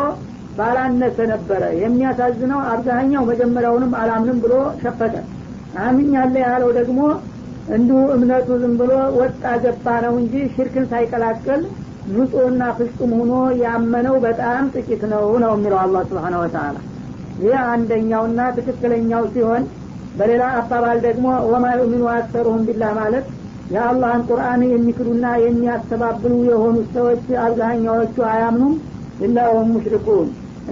ባላነሰ ነበረ። የሚያሳዝነው አብዛኛው መጀመሪያውንም አላምንም ብሎ ሸፈተ። አምኛለ ያለው ደግሞ እንዲሁ እምነቱ ዝም ብሎ ወጣ ገባ ነው እንጂ ሽርክን ሳይቀላቀል ንጹህና ፍጹም ሆኖ ያመነው በጣም ጥቂት ነው ነው የሚለው አላህ ስብሓን ወተላ ይህ አንደኛውና ትክክለኛው ሲሆን በሌላ አባባል ደግሞ ወማ ዩሚኑ አክተሩሁም ቢላህ ማለት የአላህን ቁርአን የሚክዱና የሚያስተባብሉ የሆኑ ሰዎች አብዛኛዎቹ አያምኑም ኢላ ወሁም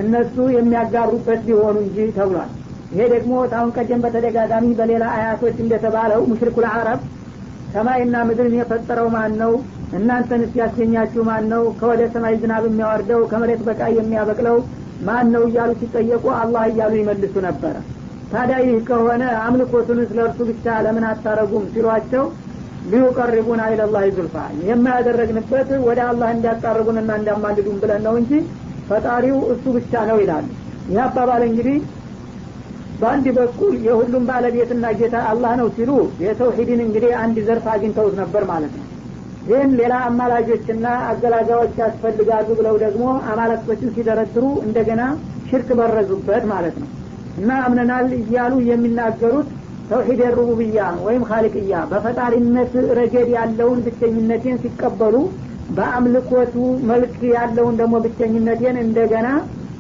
እነሱ የሚያጋሩበት ቢሆኑ እንጂ ተብሏል። ይሄ ደግሞ ታሁን ቀደም በተደጋጋሚ በሌላ አያቶች እንደተባለው ሙሽሪኩል አረብ ሰማይና ምድርን የፈጠረው ማን ነው እናንተን ያስገኛችሁ ማን ነው ከወደ ሰማይ ዝናብ የሚያወርደው ከመሬት በቃ የሚያበቅለው ማን ነው እያሉ ሲጠየቁ አላህ እያሉ ይመልሱ ነበረ ታዲያ ይህ ከሆነ አምልኮቱን ስለ እርሱ ብቻ ለምን አታረጉም ሲሏቸው ሊዩቀርቡና ኢለላህ ዙልፋ የማያደረግንበት ወደ አላህ እንዲያቃርቡንና እንዲያማልዱን ብለን ነው እንጂ ፈጣሪው እሱ ብቻ ነው ይላሉ ይህ አባባል እንግዲህ በአንድ በኩል የሁሉም ባለቤትና ጌታ አላህ ነው ሲሉ የተውሂድን እንግዲህ አንድ ዘርፍ አግኝተውት ነበር ማለት ነው። ግን ሌላ አማላጆችና አገላጋዮች ያስፈልጋሉ ብለው ደግሞ አማለክቶችን ሲደረድሩ እንደገና ሽርክ በረዙበት ማለት ነው። እና አምነናል እያሉ የሚናገሩት ተውሂድ ሩቡብያ ወይም ካሊቅያ በፈጣሪነት ረገድ ያለውን ብቸኝነቴን ሲቀበሉ በአምልኮቱ መልክ ያለውን ደግሞ ብቸኝነቴን እንደገና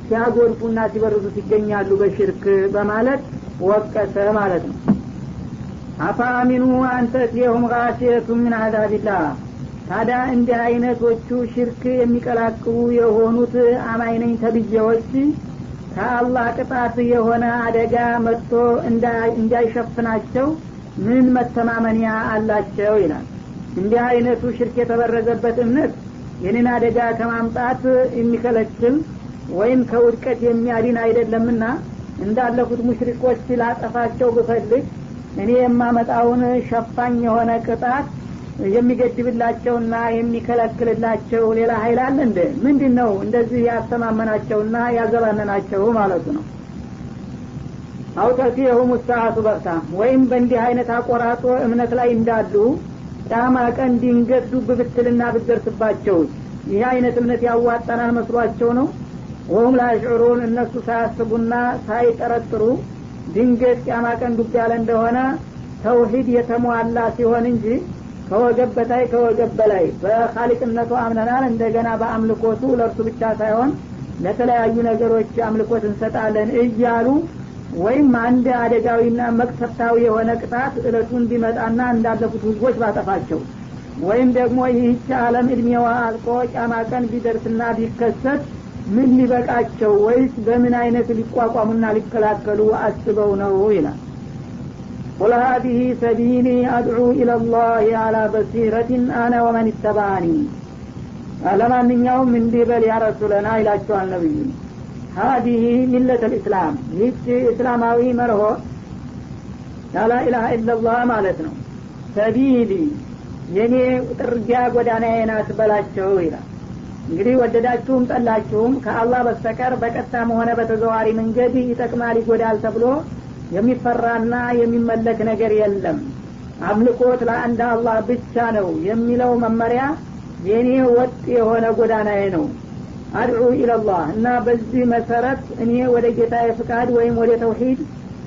ሲያጎድፉና ሲበርዙት ይገኛሉ በሽርክ በማለት ወቀሰ ማለት ነው። አፋአሚኑ አንተትየሁም ጋሲየቱ ምን አዛቢላህ። ታዲያ እንዲህ አይነቶቹ ሽርክ የሚቀላቅሉ የሆኑት አማይነኝ ተብዬዎች ከአላህ ቅጣት የሆነ አደጋ መጥቶ እንዳይሸፍናቸው ምን መተማመኒያ አላቸው ይላል እንዲህ አይነቱ ሽርክ የተበረዘበት እምነት ይህንን አደጋ ከማምጣት የሚከለክል ወይም ከውድቀት የሚያድን አይደለምና እንዳለፉት ሙሽሪኮች ላጠፋቸው ብፈልግ እኔ የማመጣውን ሸፋኝ የሆነ ቅጣት የሚገድብላቸውና የሚከለክልላቸው ሌላ ሀይል አለ እንደ ምንድን ነው እንደዚህ ያስተማመናቸውና ያዘባነናቸው ማለቱ ነው? አውተቲየሁም ሰዓቱ በርታ። ወይም በእንዲህ አይነት አቆራጦ እምነት ላይ እንዳሉ ጫማ ቀን ድንገት ዱብ ብትልና ብትደርስባቸው። ይህ አይነት እምነት ያዋጣናል መስሏቸው ነው? ወሁም ላሽዑሩን እነሱ ሳያስቡና ሳይጠረጥሩ ድንገት ጫማ ቀን ዱብ ያለ እንደሆነ ተውሂድ የተሟላ ሲሆን እንጂ ከወገብ በታይ ከወገብ በላይ በካሊቅነቱ አምነናል። እንደገና በአምልኮቱ ለእርሱ ብቻ ሳይሆን ለተለያዩ ነገሮች አምልኮት እንሰጣለን እያሉ ወይም አንድ አደጋዊና መቅሰፍታዊ የሆነ ቅጣት እለቱን ቢመጣና እንዳለፉት ህዝቦች ባጠፋቸው ወይም ደግሞ ይህች አለም እድሜዋ አልቆ ጫማ ቀን ቢደርስና ቢከሰት ምን ሊበቃቸው ወይስ በምን አይነት ሊቋቋሙና ሊከላከሉ አስበው ነው ይላል። ቁል ሀዚህ ሰቢሊ አድዑ ኢለላህ አላ በሲረትን አነ ወመን ይተባኒ ለማንኛውም እንዲህ በል ያረሱለና ይላቸዋል ነብዩ። ሀዲህ ሚለት ልእስላም ይህች እስላማዊ መርሆ ላላ ኢላሀ ኢላላህ ማለት ነው። ሰቢሊ የኔ ጥርጊያ ጎዳናዬ ናት በላቸው ይላል። እንግዲህ ወደዳችሁም ጠላችሁም ከአላህ በስተቀር በቀጥታም ሆነ በተዘዋሪ መንገድ ይጠቅማል ይጎዳል ተብሎ የሚፈራና የሚመለክ ነገር የለም። አምልኮት ለአንድ አላህ ብቻ ነው የሚለው መመሪያ የእኔ ወጥ የሆነ ጎዳናዬ ነው አድዑ ኢለላህ እና በዚህ መሰረት እኔ ወደ ጌታ ፍቃድ ወይም ወደ ተውሂድ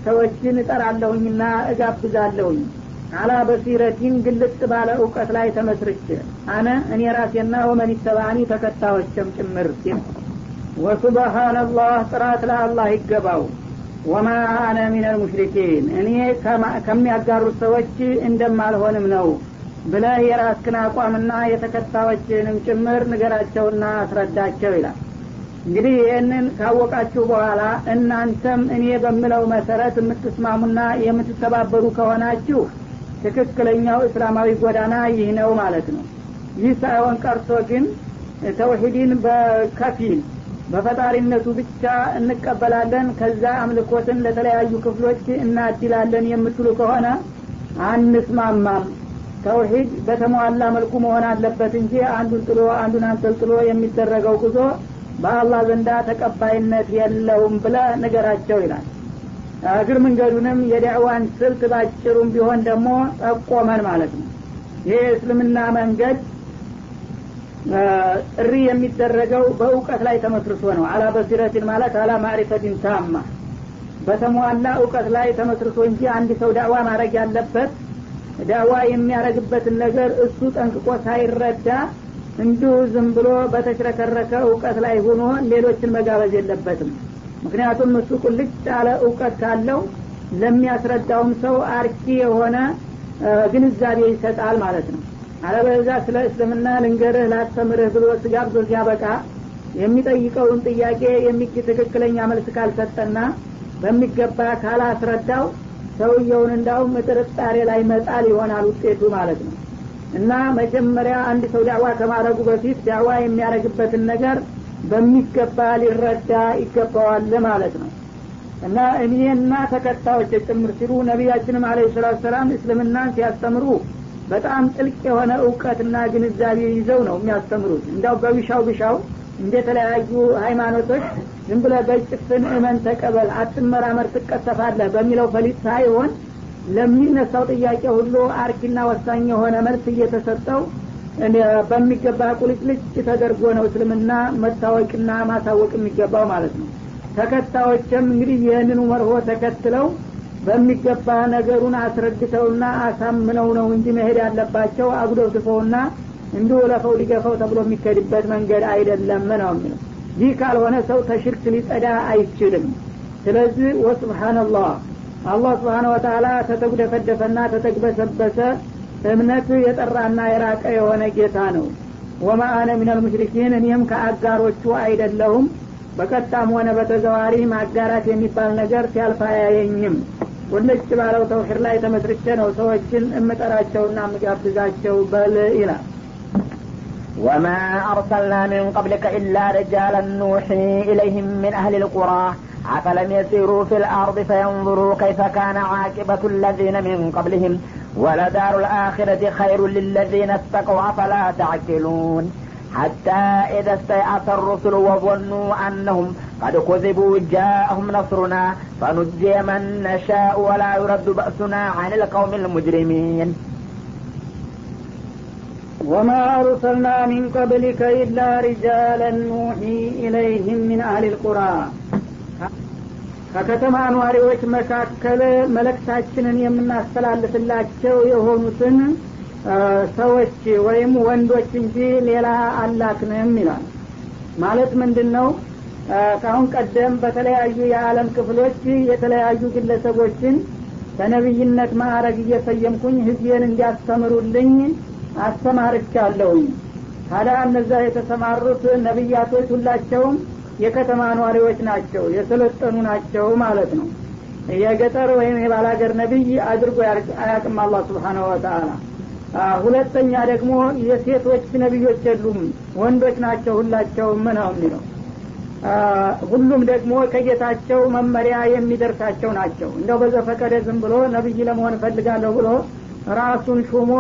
ሰዎችን እጠራለሁኝና እጋብዛለሁኝ። አላ በሲረቲን ግልጽ ባለ እውቀት ላይ ተመስርቼ አነ እኔ ራሴና ወመን ተባኒ ተከታዮችም ጭምር ወሱብሃነላህ ጥራት ለአላህ ይገባው። ወማ አነ ሚነል ሙሽሪኪን እኔ ከሚያጋሩት ሰዎች እንደማልሆንም ነው ብለ የራስክን አቋምና የተከታዮችንም ጭምር ንገራቸውና አስረዳቸው ይላል። እንግዲህ ይህንን ካወቃችሁ በኋላ እናንተም እኔ በምለው መሰረት የምትስማሙና የምትተባበሩ ከሆናችሁ ትክክለኛው እስላማዊ ጎዳና ይህ ነው ማለት ነው። ይህ ሳይሆን ቀርቶ ግን ተውሂድን በከፊል በፈጣሪነቱ ብቻ እንቀበላለን ከዛ አምልኮትን ለተለያዩ ክፍሎች እናድላለን የምትሉ ከሆነ አንስማማም ተውሂድ በተሟላ መልኩ መሆን አለበት እንጂ አንዱን ጥሎ አንዱን አንጠልጥሎ የሚደረገው ጉዞ በአላህ ዘንዳ ተቀባይነት የለውም ብለ ነገራቸው ይላል። እግር መንገዱንም የዳዕዋን ስልት ባጭሩም ቢሆን ደግሞ ጠቆመን ማለት ነው። ይህ እስልምና መንገድ ጥሪ የሚደረገው በእውቀት ላይ ተመስርቶ ነው። አላ በሲረትን ማለት አላ ማዕሪፈትን ታማ። በተሟላ እውቀት ላይ ተመስርቶ እንጂ አንድ ሰው ዳዕዋ ማድረግ ያለበት ዳዕዋ የሚያደረግበትን ነገር እሱ ጠንቅቆ ሳይረዳ እንዲሁ ዝም ብሎ በተሽረከረከ እውቀት ላይ ሆኖ ሌሎችን መጋበዝ የለበትም። ምክንያቱም እሱ ቁልጭ ያለ እውቀት ካለው ለሚያስረዳውም ሰው አርኪ የሆነ ግንዛቤ ይሰጣል ማለት ነው። አለበዛ ስለ እስልምና ልንገርህ ላስተምርህ ብሎ ስጋብዞ ሲያበቃ የሚጠይቀውን ጥያቄ ትክክለኛ መልስ ካልሰጠና በሚገባ ካላስረዳው ሰውየውን እንዳውም ጥርጣሬ ላይ መጣል ይሆናል ውጤቱ ማለት ነው። እና መጀመሪያ አንድ ሰው ዳዕዋ ከማድረጉ በፊት ዳዕዋ የሚያደረግበትን ነገር በሚገባ ሊረዳ ይገባዋል ማለት ነው። እና እኔና ተከታዮች ጭምር ሲሉ ነቢያችንም አለ ሰላት ሰላም እስልምናን ሲያስተምሩ በጣም ጥልቅ የሆነ እውቀትና ግንዛቤ ይዘው ነው የሚያስተምሩት። እንዲያው በብሻው ብሻው እንደተለያዩ ሃይማኖቶች ዝም ብለ በጭፍን እመን ተቀበል አትመራመር ትቀሰፋለህ በሚለው ፈሊጥ ሳይሆን ለሚነሳው ጥያቄ ሁሉ አርኪና ወሳኝ የሆነ መልስ እየተሰጠው በሚገባ ቁልጭልጭ ተደርጎ ነው እስልምና መታወቅና ማሳወቅ የሚገባው ማለት ነው። ተከታዮችም እንግዲህ ይህንኑ መርሆ ተከትለው በሚገባ ነገሩን አስረድተውና አሳምነው ነው እንጂ መሄድ ያለባቸው አጉደፍድፈውና እንዲሁ ለፈው ሊገፈው ተብሎ የሚከድበት መንገድ አይደለም ነው የሚለው ይህ ካልሆነ ሰው ተሽርክ ሊጸዳ አይችልም። ስለዚህ ወስብሓንላህ አላህ ስብሓን ወተላ ተተጉደፈደፈና ተተግበሰበሰ እምነት የጠራና የራቀ የሆነ ጌታ ነው። ወማ አነ ሚነል ሙሽሪኪን እኔም ከአጋሮቹ አይደለሁም። በቀጣም ሆነ በተዘዋሪ ማጋራት የሚባል ነገር ሲያልፍ አያየኝም። ወለጭ ባለው ተውሒድ ላይ ተመስርቼ ነው ሰዎችን እምጠራቸውና እምጋብዛቸው በል ይላል وما أرسلنا من قبلك إلا رجالا نوحي إليهم من أهل القرى أفلم يسيروا في الأرض فينظروا كيف كان عاقبة الذين من قبلهم ولدار الآخرة خير للذين اتقوا أفلا تعقلون حتى إذا استيأس الرسل وظنوا أنهم قد كذبوا جاءهم نصرنا فنجي من نشاء ولا يرد بأسنا عن القوم المجرمين ወማ አርሰልና ሚን ቀብሊከ ኢላ ሪጃለን ኑሒ ኢለይህም ሚን አህል ልቁራ ከከተማ ኗሪዎች መካከል መለክታችንን የምናስተላልፍላቸው የሆኑትን ሰዎች ወይም ወንዶች እንጂ ሌላ አላክንም ይላል። ማለት ምንድን ነው ከአሁን ቀደም በተለያዩ የዓለም ክፍሎች የተለያዩ ግለሰቦችን በነቢይነት ማዕረግ እየሰየምኩኝ ህዝቤን እንዲያስተምሩልኝ አስተማርቻለሁኝ። ታዲያ እነዛ የተሰማሩት ነቢያቶች ሁላቸውም የከተማ ነዋሪዎች ናቸው የሰለጠኑ ናቸው ማለት ነው። የገጠር ወይም የባላገር ነቢይ አድርጎ አያቅም አላህ ስብሓናሁ ወተአላ ሁለተኛ ደግሞ የሴቶች ነቢዮች የሉም ወንዶች ናቸው ሁላቸውም ነው የሚለው። ሁሉም ደግሞ ከጌታቸው መመሪያ የሚደርሳቸው ናቸው። እንደው በዘፈቀደ ዝም ብሎ ነቢይ ለመሆን እፈልጋለሁ ብሎ ራሱን ሹሞ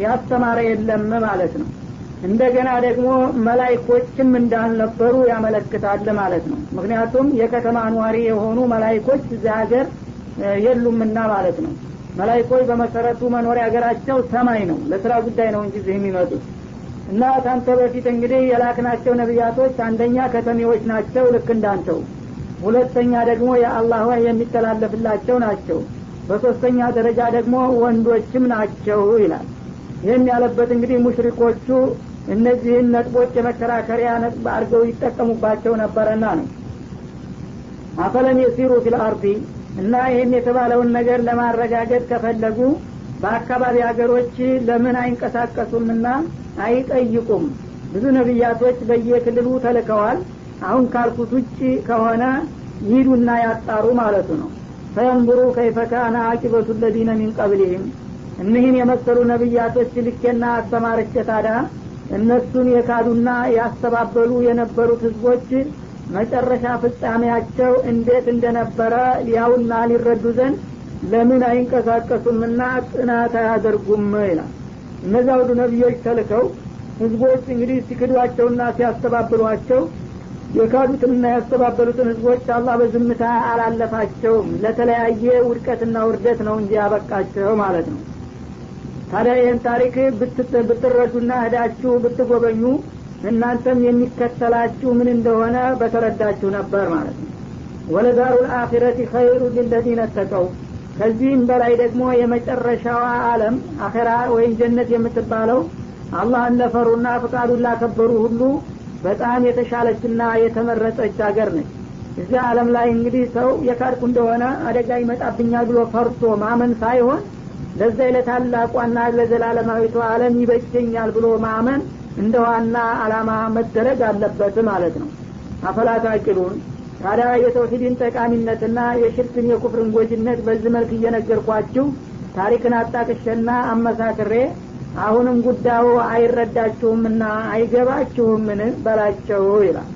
ያስተማረ የለም ማለት ነው። እንደገና ደግሞ መላይኮችም እንዳልነበሩ ያመለክታል ማለት ነው። ምክንያቱም የከተማ ኗሪ የሆኑ መላይኮች እዚህ ሀገር የሉምና ማለት ነው። መላይኮች በመሰረቱ መኖሪያ ሀገራቸው ሰማይ ነው። ለስራ ጉዳይ ነው እንጂ እዚህ የሚመጡት። እና ታንተ በፊት እንግዲህ የላክናቸው ነቢያቶች አንደኛ ከተሜዎች ናቸው ልክ እንዳንተው። ሁለተኛ ደግሞ የአላህ ወይ የሚተላለፍላቸው ናቸው። በሶስተኛ ደረጃ ደግሞ ወንዶችም ናቸው ይላል ይህን ያለበት እንግዲህ ሙሽሪኮቹ እነዚህን ነጥቦች የመከራከሪያ ነጥብ አድርገው ይጠቀሙባቸው ነበረና ነው። አፈለም የሲሩ ፊል አርዲ እና ይህን የተባለውን ነገር ለማረጋገጥ ከፈለጉ በአካባቢ ሀገሮች ለምን አይንቀሳቀሱምና አይጠይቁም? ብዙ ነቢያቶች በየክልሉ ተልከዋል። አሁን ካልኩት ውጭ ከሆነ ይሂዱና ያጣሩ ማለቱ ነው። ፈየንظሩ ከይፈ ካነ አቂበቱ ለዚነ ሚን ቀብሊህም እኒህን የመሰሉ ነቢያቶች ልኬና አስተማርቼ ታዲያ እነሱን የካዱና ያስተባበሉ የነበሩት ህዝቦች መጨረሻ ፍጻሜያቸው እንዴት እንደነበረ ሊያውና ሊረዱ ዘንድ ለምን አይንቀሳቀሱምና ጥናት አያደርጉም ይላል። እነዚያ ሁሉ ነቢዮች ተልከው ህዝቦች እንግዲህ ሲክዷቸውና ሲያስተባብሏቸው የካዱትንና ያስተባበሉትን ህዝቦች አላህ በዝምታ አላለፋቸውም። ለተለያየ ውድቀትና ውርደት ነው እንጂ ያበቃቸው ማለት ነው ታዲያ ይህን ታሪክ ብትረዱና ህዳችሁ ብትጎበኙ እናንተም የሚከተላችሁ ምን እንደሆነ በተረዳችሁ ነበር ማለት ነው። ወለዳሩ ልአኪረት ኸይሩ ሊለዚነ ተቀው። ከዚህም በላይ ደግሞ የመጨረሻዋ አለም አኼራ ወይም ጀነት የምትባለው አላህን ለፈሩና ፍቃዱን ላከበሩ ሁሉ በጣም የተሻለችና የተመረጠች ሀገር ነች። እዚህ አለም ላይ እንግዲህ ሰው የካድኩ እንደሆነ አደጋ ይመጣብኛል ብሎ ፈርቶ ማመን ሳይሆን ለዛ ለታላቋና ለዘላለማዊቷ አለም ይበጀኛል ብሎ ማመን እንደ ዋና አላማ መደረግ አለበት ማለት ነው። አፈላታቂሉን ታዲያ የተውሂድን ጠቃሚነትና የሽርክን የኩፍርን ጎጅነት በዚህ መልክ እየነገርኳችሁ ታሪክን አጣቅሸና አመሳክሬ አሁንም ጉዳዩ አይረዳችሁምና አይገባችሁምን በላቸው ይላል።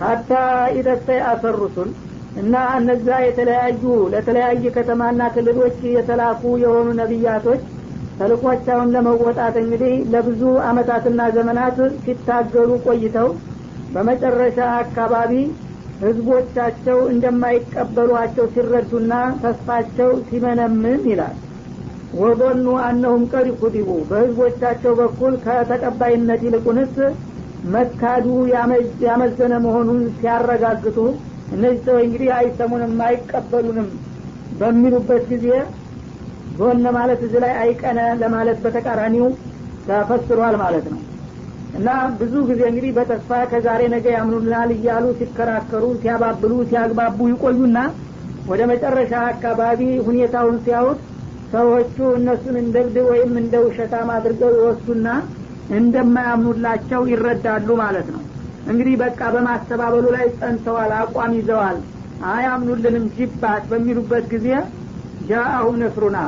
ሀታ ኢደስተይ አሰሩሱል እና እነዛ የተለያዩ ለተለያየ ከተማና ክልሎች የተላኩ የሆኑ ነቢያቶች ተልኮቻውን ለመወጣት እንግዲህ ለብዙ አመታትና ዘመናት ሲታገሉ ቆይተው በመጨረሻ አካባቢ ህዝቦቻቸው እንደማይቀበሏቸው ሲረዱና ተስፋቸው ሲመነምን ይላል። ወظኑ አነሁም ቀድ ኩዲቡ በህዝቦቻቸው በኩል ከተቀባይነት ይልቁንስ መካዱ ያመዘነ መሆኑን ሲያረጋግጡ እነዚህ ሰዎች እንግዲህ አይሰሙንም አይቀበሉንም በሚሉበት ጊዜ ዞን ማለት እዚህ ላይ አይቀነ ለማለት በተቃራኒው ተፈስሯል ማለት ነው። እና ብዙ ጊዜ እንግዲህ በተስፋ ከዛሬ ነገ ያምኑልናል እያሉ ሲከራከሩ ሲያባብሉ ሲያግባቡ ይቆዩና ወደ መጨረሻ አካባቢ ሁኔታውን ሲያዩት ሰዎቹ እነሱን እንደ እብድ ወይም እንደ ውሸታም አድርገው ይወስዱና እንደማያምኑላቸው ይረዳሉ ማለት ነው እንግዲህ በቃ በማስተባበሉ ላይ ጸንተዋል አቋም ይዘዋል። አያምኑልንም ጅባት በሚሉበት ጊዜ ጃአሁ ነስሩና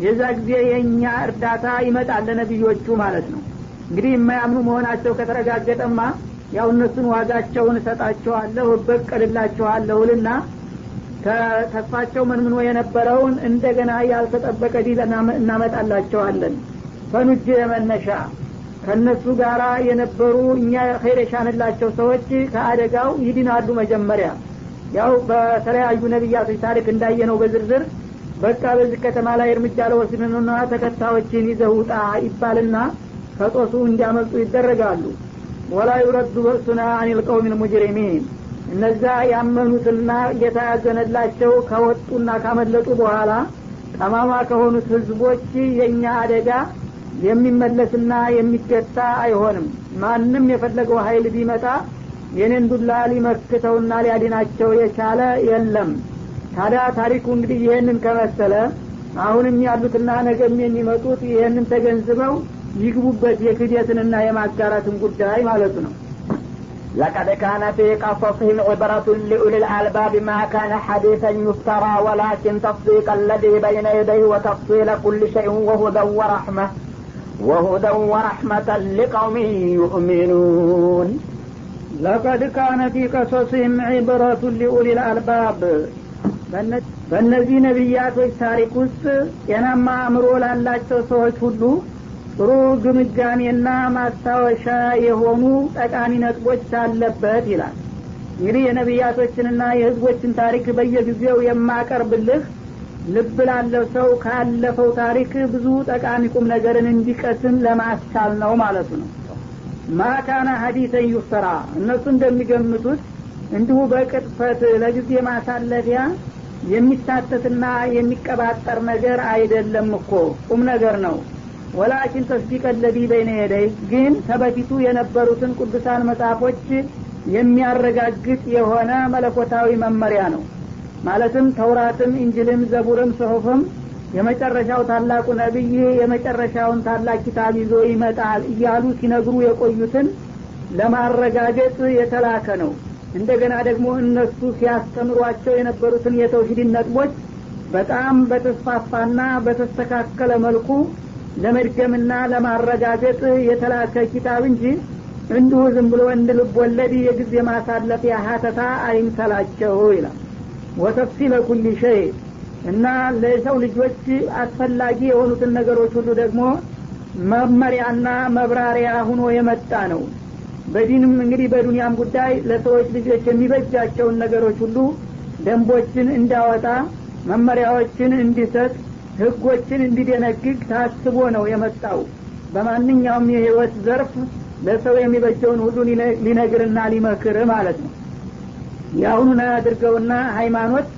የዛ ጊዜ የእኛ እርዳታ ይመጣል ለነቢዮቹ ማለት ነው። እንግዲህ የማያምኑ መሆናቸው ከተረጋገጠማ ያው እነሱን ዋጋቸውን እሰጣቸዋለሁ እበቀልላቸዋለሁ ልና ተስፋቸው መንምኖ የነበረውን እንደገና ያልተጠበቀ ዲል እናመጣላቸዋለን። ፈኑጅ የመነሻ ከእነሱ ጋራ የነበሩ እኛ ኸይር የሻንላቸው ሰዎች ከአደጋው ይድናሉ መጀመሪያ። ያው በተለያዩ ነቢያቶች ታሪክ እንዳየነው በዝርዝር በቃ በዚህ ከተማ ላይ እርምጃ ለወስድንና ተከታዮችን ይዘህ ይባልና ከጦሱ እንዲያመልጡ ይደረጋሉ። ወላ ዩረዱ በእሱና አኒል ቀውም ልሙጅሪሚን እነዛ ያመኑትና ጌታ ያዘነላቸው ከወጡና ካመለጡ በኋላ ጠማማ ከሆኑት ህዝቦች የእኛ አደጋ የሚመለስና የሚገታ አይሆንም ማንም የፈለገው ሀይል ቢመጣ የኔን ዱላ ሊመክተውና ሊያድናቸው የቻለ የለም ታዲያ ታሪኩ እንግዲህ ይህንን ከመሰለ አሁንም ያሉትና ነገም የሚመጡት ይህንን ተገንዝበው ይግቡበት የክደትንና የማጋራትን ጉዳይ ማለቱ ነው لقد كان في قصصهم عبرة لأولي الألباب ما كان حديثا يفترى ولكن تصديق الذي بين يديه وتفصيل كل شيء وهدى ورحمة وهدى ورحمة لقوم يؤمنون لقد كان في قصصهم عبرة لأولي الألباب በእነዚህ ነቢያቶች ታሪክ ውስጥ ጤናማ አእምሮ ላላቸው ሰዎች ሁሉ ጥሩ ግምጋሜና ማስታወሻ የሆኑ ጠቃሚ ነጥቦች አለበት ይላል እንግዲህ የነቢያቶችንና የህዝቦችን ታሪክ በየጊዜው የማቀርብልህ ልብ ላለው ሰው ካለፈው ታሪክ ብዙ ጠቃሚ ቁም ነገርን እንዲቀስም ለማስቻል ነው ማለቱ ነው። ማካና ሀዲተን ዩፍተራ። እነሱ እንደሚገምቱት እንዲሁ በቅጥፈት ለጊዜ ማሳለፊያ የሚሳተትና የሚቀባጠር ነገር አይደለም እኮ ቁም ነገር ነው። ወላኪን ተስዲቅ ለዚ በይነ የደይ። ግን ተበፊቱ የነበሩትን ቅዱሳን መጽሐፎች የሚያረጋግጥ የሆነ መለኮታዊ መመሪያ ነው ማለትም ተውራትም እንጅልም ዘቡርም ጽሁፍም የመጨረሻው ታላቁ ነቢይ የመጨረሻውን ታላቅ ኪታብ ይዞ ይመጣል እያሉ ሲነግሩ የቆዩትን ለማረጋገጥ የተላከ ነው። እንደገና ደግሞ እነሱ ሲያስተምሯቸው የነበሩትን የተውሂድን ነጥቦች በጣም በተስፋፋና በተስተካከለ መልኩ ለመድገምና ለማረጋገጥ የተላከ ኪታብ እንጂ እንዲሁ ዝም ብሎ እንድ ልብ ወለድ የጊዜ ማሳለፊያ ሀተታ አይምሰላቸው ይላል ወተፍሲለ ኩል ሸይ እና ለሰው ልጆች አስፈላጊ የሆኑትን ነገሮች ሁሉ ደግሞ መመሪያና መብራሪያ ሁኖ የመጣ ነው። በዲንም እንግዲህ በዱንያም ጉዳይ ለሰዎች ልጆች የሚበጃቸውን ነገሮች ሁሉ ደንቦችን እንዳወጣ መመሪያዎችን እንዲሰጥ ህጎችን እንዲደነግግ ታስቦ ነው የመጣው። በማንኛውም የህይወት ዘርፍ ለሰው የሚበጀውን ሁሉ ሊነግርና ሊመክር ማለት ነው የአሁኑን አድርገውና ሃይማኖት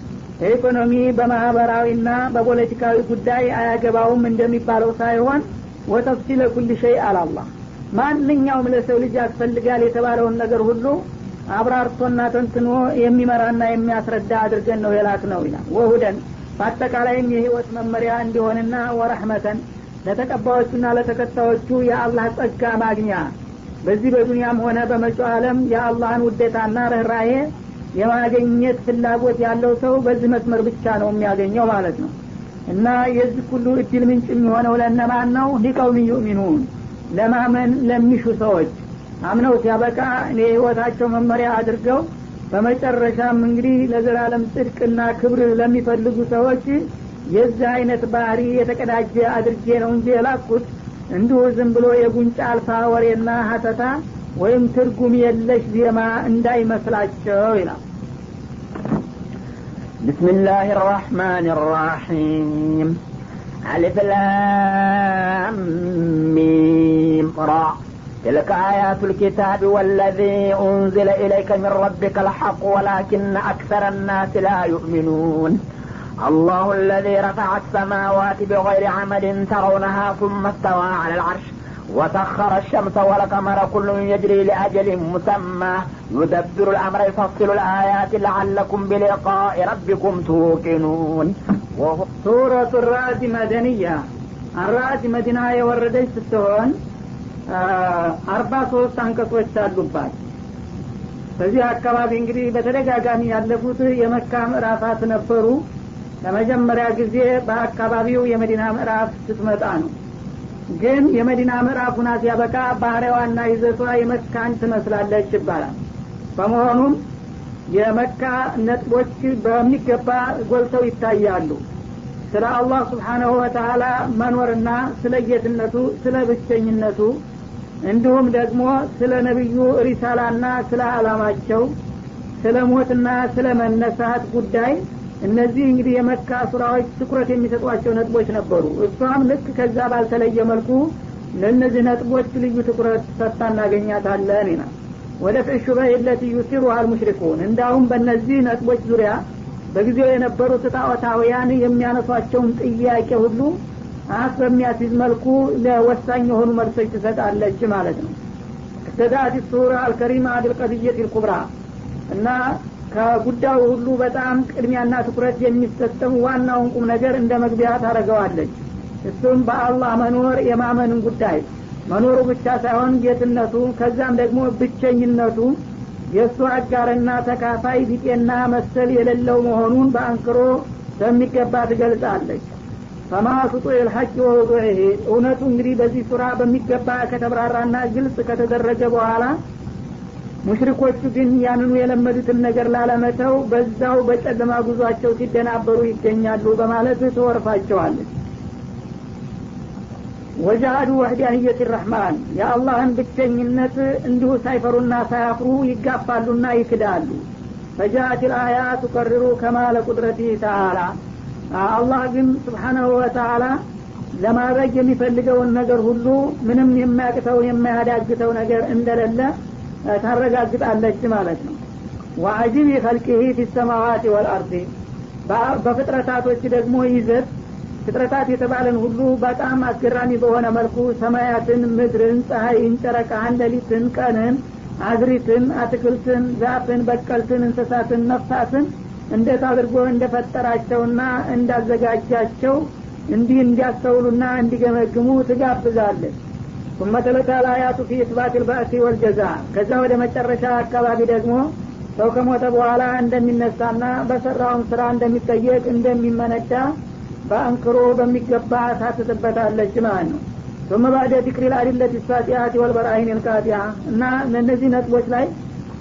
በኢኮኖሚ በማህበራዊና በፖለቲካዊ ጉዳይ አያገባውም እንደሚባለው ሳይሆን ወተፍሲለ ኩል ሸይ አላላህ ማንኛውም ለሰው ልጅ ያስፈልጋል የተባለውን ነገር ሁሉ አብራርቶና ተንትኖ የሚመራና የሚያስረዳ አድርገን ነው የላክ ነው ይላል። ወሁደን በአጠቃላይም የህይወት መመሪያ እንዲሆንና ወረህመተን ለተቀባዮቹና ለተከታዮቹ የአላህ ጸጋ ማግኛ። በዚህ በዱንያም ሆነ በመጪው ዓለም የአላህን ውዴታና ርኅራሄ የማገኘት ፍላጎት ያለው ሰው በዚህ መስመር ብቻ ነው የሚያገኘው ማለት ነው። እና የዚህ ሁሉ እድል ምንጭ የሚሆነው ለነማን ነው? ሊቀውም ዩሚኑን ለማመን ለሚሹ ሰዎች። አምነው ሲያበቃ የህይወታቸው መመሪያ አድርገው በመጨረሻም እንግዲህ ለዘላለም ጽድቅና ክብር ለሚፈልጉ ሰዎች የዚህ አይነት ባህሪ የተቀዳጀ አድርጌ ነው እንጂ የላኩት። እንዲሁ ዝም ብሎ የጉንጫ አልፋ ወሬና ሀተታ ወይም ትርጉም የለሽ ዜማ እንዳይመስላቸው ይላል بسم الله الرحمن الرحيم ألف لام ميم را تلك آيات الكتاب والذي أنزل إليك من ربك الحق ولكن أكثر الناس لا يؤمنون الله الذي رفع السماوات بغير عمد ترونها ثم استوى على العرش وسخر الشمس والقمر كل يجري لأجل مسمى يدبر الأمر يفصل الآيات لعلكم بلقاء ربكم توقنون ሱረቱ ራዕድ መደንያ አራዕድ መዲና የወረደች ስትሆን አርባ ሶስት አንቀጾች አሉባት በዚህ አካባቢ እንግዲህ በተደጋጋሚ ያለፉት የመካ ምዕራፋት ነበሩ ለመጀመሪያ ጊዜ በአካባቢው የመዲና ምዕራፍ ስትመጣ ነው ግን የመዲና ምዕራፍ ሁና ሲያበቃ ባህሪዋና ይዘቷ የመካን ትመስላለች ይባላል። በመሆኑም የመካ ነጥቦች በሚገባ ጎልተው ይታያሉ። ስለ አላህ ስብሓናሁ ወተላ መኖርና ስለ ጌትነቱ ስለ ብቸኝነቱ እንዲሁም ደግሞ ስለ ነቢዩ ሪሳላና ስለ አላማቸው ስለ ሞትና ስለ መነሳት ጉዳይ እነዚህ እንግዲህ የመካ ሱራዎች ትኩረት የሚሰጧቸው ነጥቦች ነበሩ። እሷም ልክ ከዛ ባልተለየ መልኩ ለእነዚህ ነጥቦች ልዩ ትኩረት ሰጥታ እናገኛታለን ይላል። ወደ ፍዕሹ በይለት ዩሲሩ አልሙሽሪኩን እንዳሁም በእነዚህ ነጥቦች ዙሪያ በጊዜው የነበሩት ጣዖታውያን የሚያነሷቸውን ጥያቄ ሁሉ አፍ በሚያስይዝ መልኩ ለወሳኝ የሆኑ መልሶች ትሰጣለች ማለት ነው። እስተዳት ሱራ አልከሪማ አድልቀድየት ልኩብራ እና ከጉዳዩ ሁሉ በጣም ቅድሚያና ትኩረት የሚሰጠው ዋናውን ቁም ነገር እንደ መግቢያ ታደረገዋለች እሱም በአላህ መኖር የማመንን ጉዳይ። መኖሩ ብቻ ሳይሆን ጌትነቱ ከዛም ደግሞ ብቸኝነቱ የእሱ አጋርና ተካፋይ ቢጤና መሰል የሌለው መሆኑን በአንክሮ በሚገባ ትገልጻለች። ፈማ ስጡ ልሐቅ ወውዱዒህ እውነቱ እንግዲህ በዚህ ሱራ በሚገባ ከተብራራና ግልጽ ከተደረገ በኋላ ሙሽሪኮቹ ግን ያንኑ የለመዱትን ነገር ላለመተው በዛው በጨለማ ጉዟቸው ሲደናበሩ ይገኛሉ በማለት ትወርፋቸዋለች ወጃሃዱ ወህዳንየት ረሕማን የአላህን ብቸኝነት እንዲሁ ሳይፈሩና ሳያፍሩ ይጋፋሉና ይክዳሉ። ፈጃአት ልአያ ቱቀርሩ ከማለ ቁድረቲ ተአላ አላህ ግን ስብሓናሁ ወተአላ ለማድረግ የሚፈልገውን ነገር ሁሉ ምንም የማያቅተው የማያዳግተው ነገር እንደሌለ ታረጋግጣለች ማለት ነው። ወአጅብ ኸልቂህ ፊ ሰማዋት ወልአርድ በፍጥረታቶች ደግሞ ይዘት ፍጥረታት የተባለን ሁሉ በጣም አስገራሚ በሆነ መልኩ ሰማያትን ምድርን ፀሐይን ጨረቃን ሌሊትን ቀንን አዝሪትን አትክልትን ዛፍን በቀልትን እንስሳትን ነፍሳትን እንዴት አድርጎ እንደፈጠራቸውና እንዳዘጋጃቸው እንዲህ እንዲያስተውሉና እንዲገመግሙ ትጋብዛለች ثم تلك الآيات في إثبات البأس والجزاء ከዛ ወደ መጨረሻ አካባቢ ደግሞ ሰው ከሞተ በኋላ እንደሚነሳና በሰራውም ስራ እንደሚጠየቅ እንደሚመነዳ በአንክሮ በሚገባ ታትትበታለች ማለት ነው ثم بعد ذكر الأدلة الساتئات والبراهين القاطعة እና እነዚህ ነጥቦች ላይ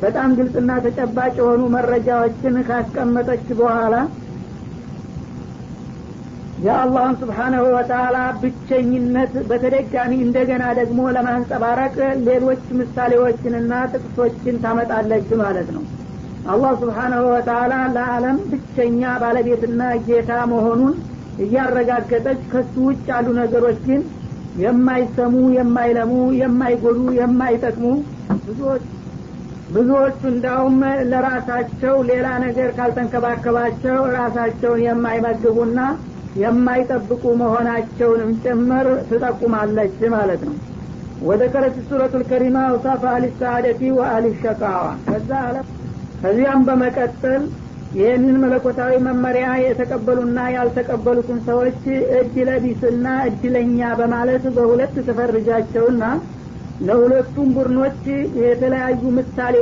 በጣም ግልጽና ተጨባጭ የሆኑ መረጃዎችን ካስቀመጠች በኋላ የአላህን ስብሓናሁ ወተላ ብቸኝነት በተደጋሚ እንደገና ደግሞ ለማንጸባረቅ ሌሎች ምሳሌዎችንና ጥቅሶችን ታመጣለች ማለት ነው። አላህ ስብሓናሁ ወተላ ለአለም ብቸኛ ባለቤትና ጌታ መሆኑን እያረጋገጠች ከሱ ውጭ ያሉ ነገሮች ግን የማይሰሙ የማይለሙ የማይጎዱ የማይጠቅሙ ብዙዎች ብዙዎቹ እንዳውም ለራሳቸው ሌላ ነገር ካልተንከባከባቸው ራሳቸውን የማይመግቡና የማይጠብቁ መሆናቸውንም ጭምር ትጠቁማለች ማለት ነው። ወደ ከረት ሱረቱ ልከሪማ ውሳፍ አሊ ሰአደቲ ወአሊ ሸቃዋ። ከዛ አለ ከዚያም በመቀጠል ይህንን መለኮታዊ መመሪያ የተቀበሉና ያልተቀበሉትን ሰዎች እድለ ቢስና እድለኛ በማለት በሁለት ተፈርጃቸውና ለሁለቱም ቡድኖች የተለያዩ ምሳሌ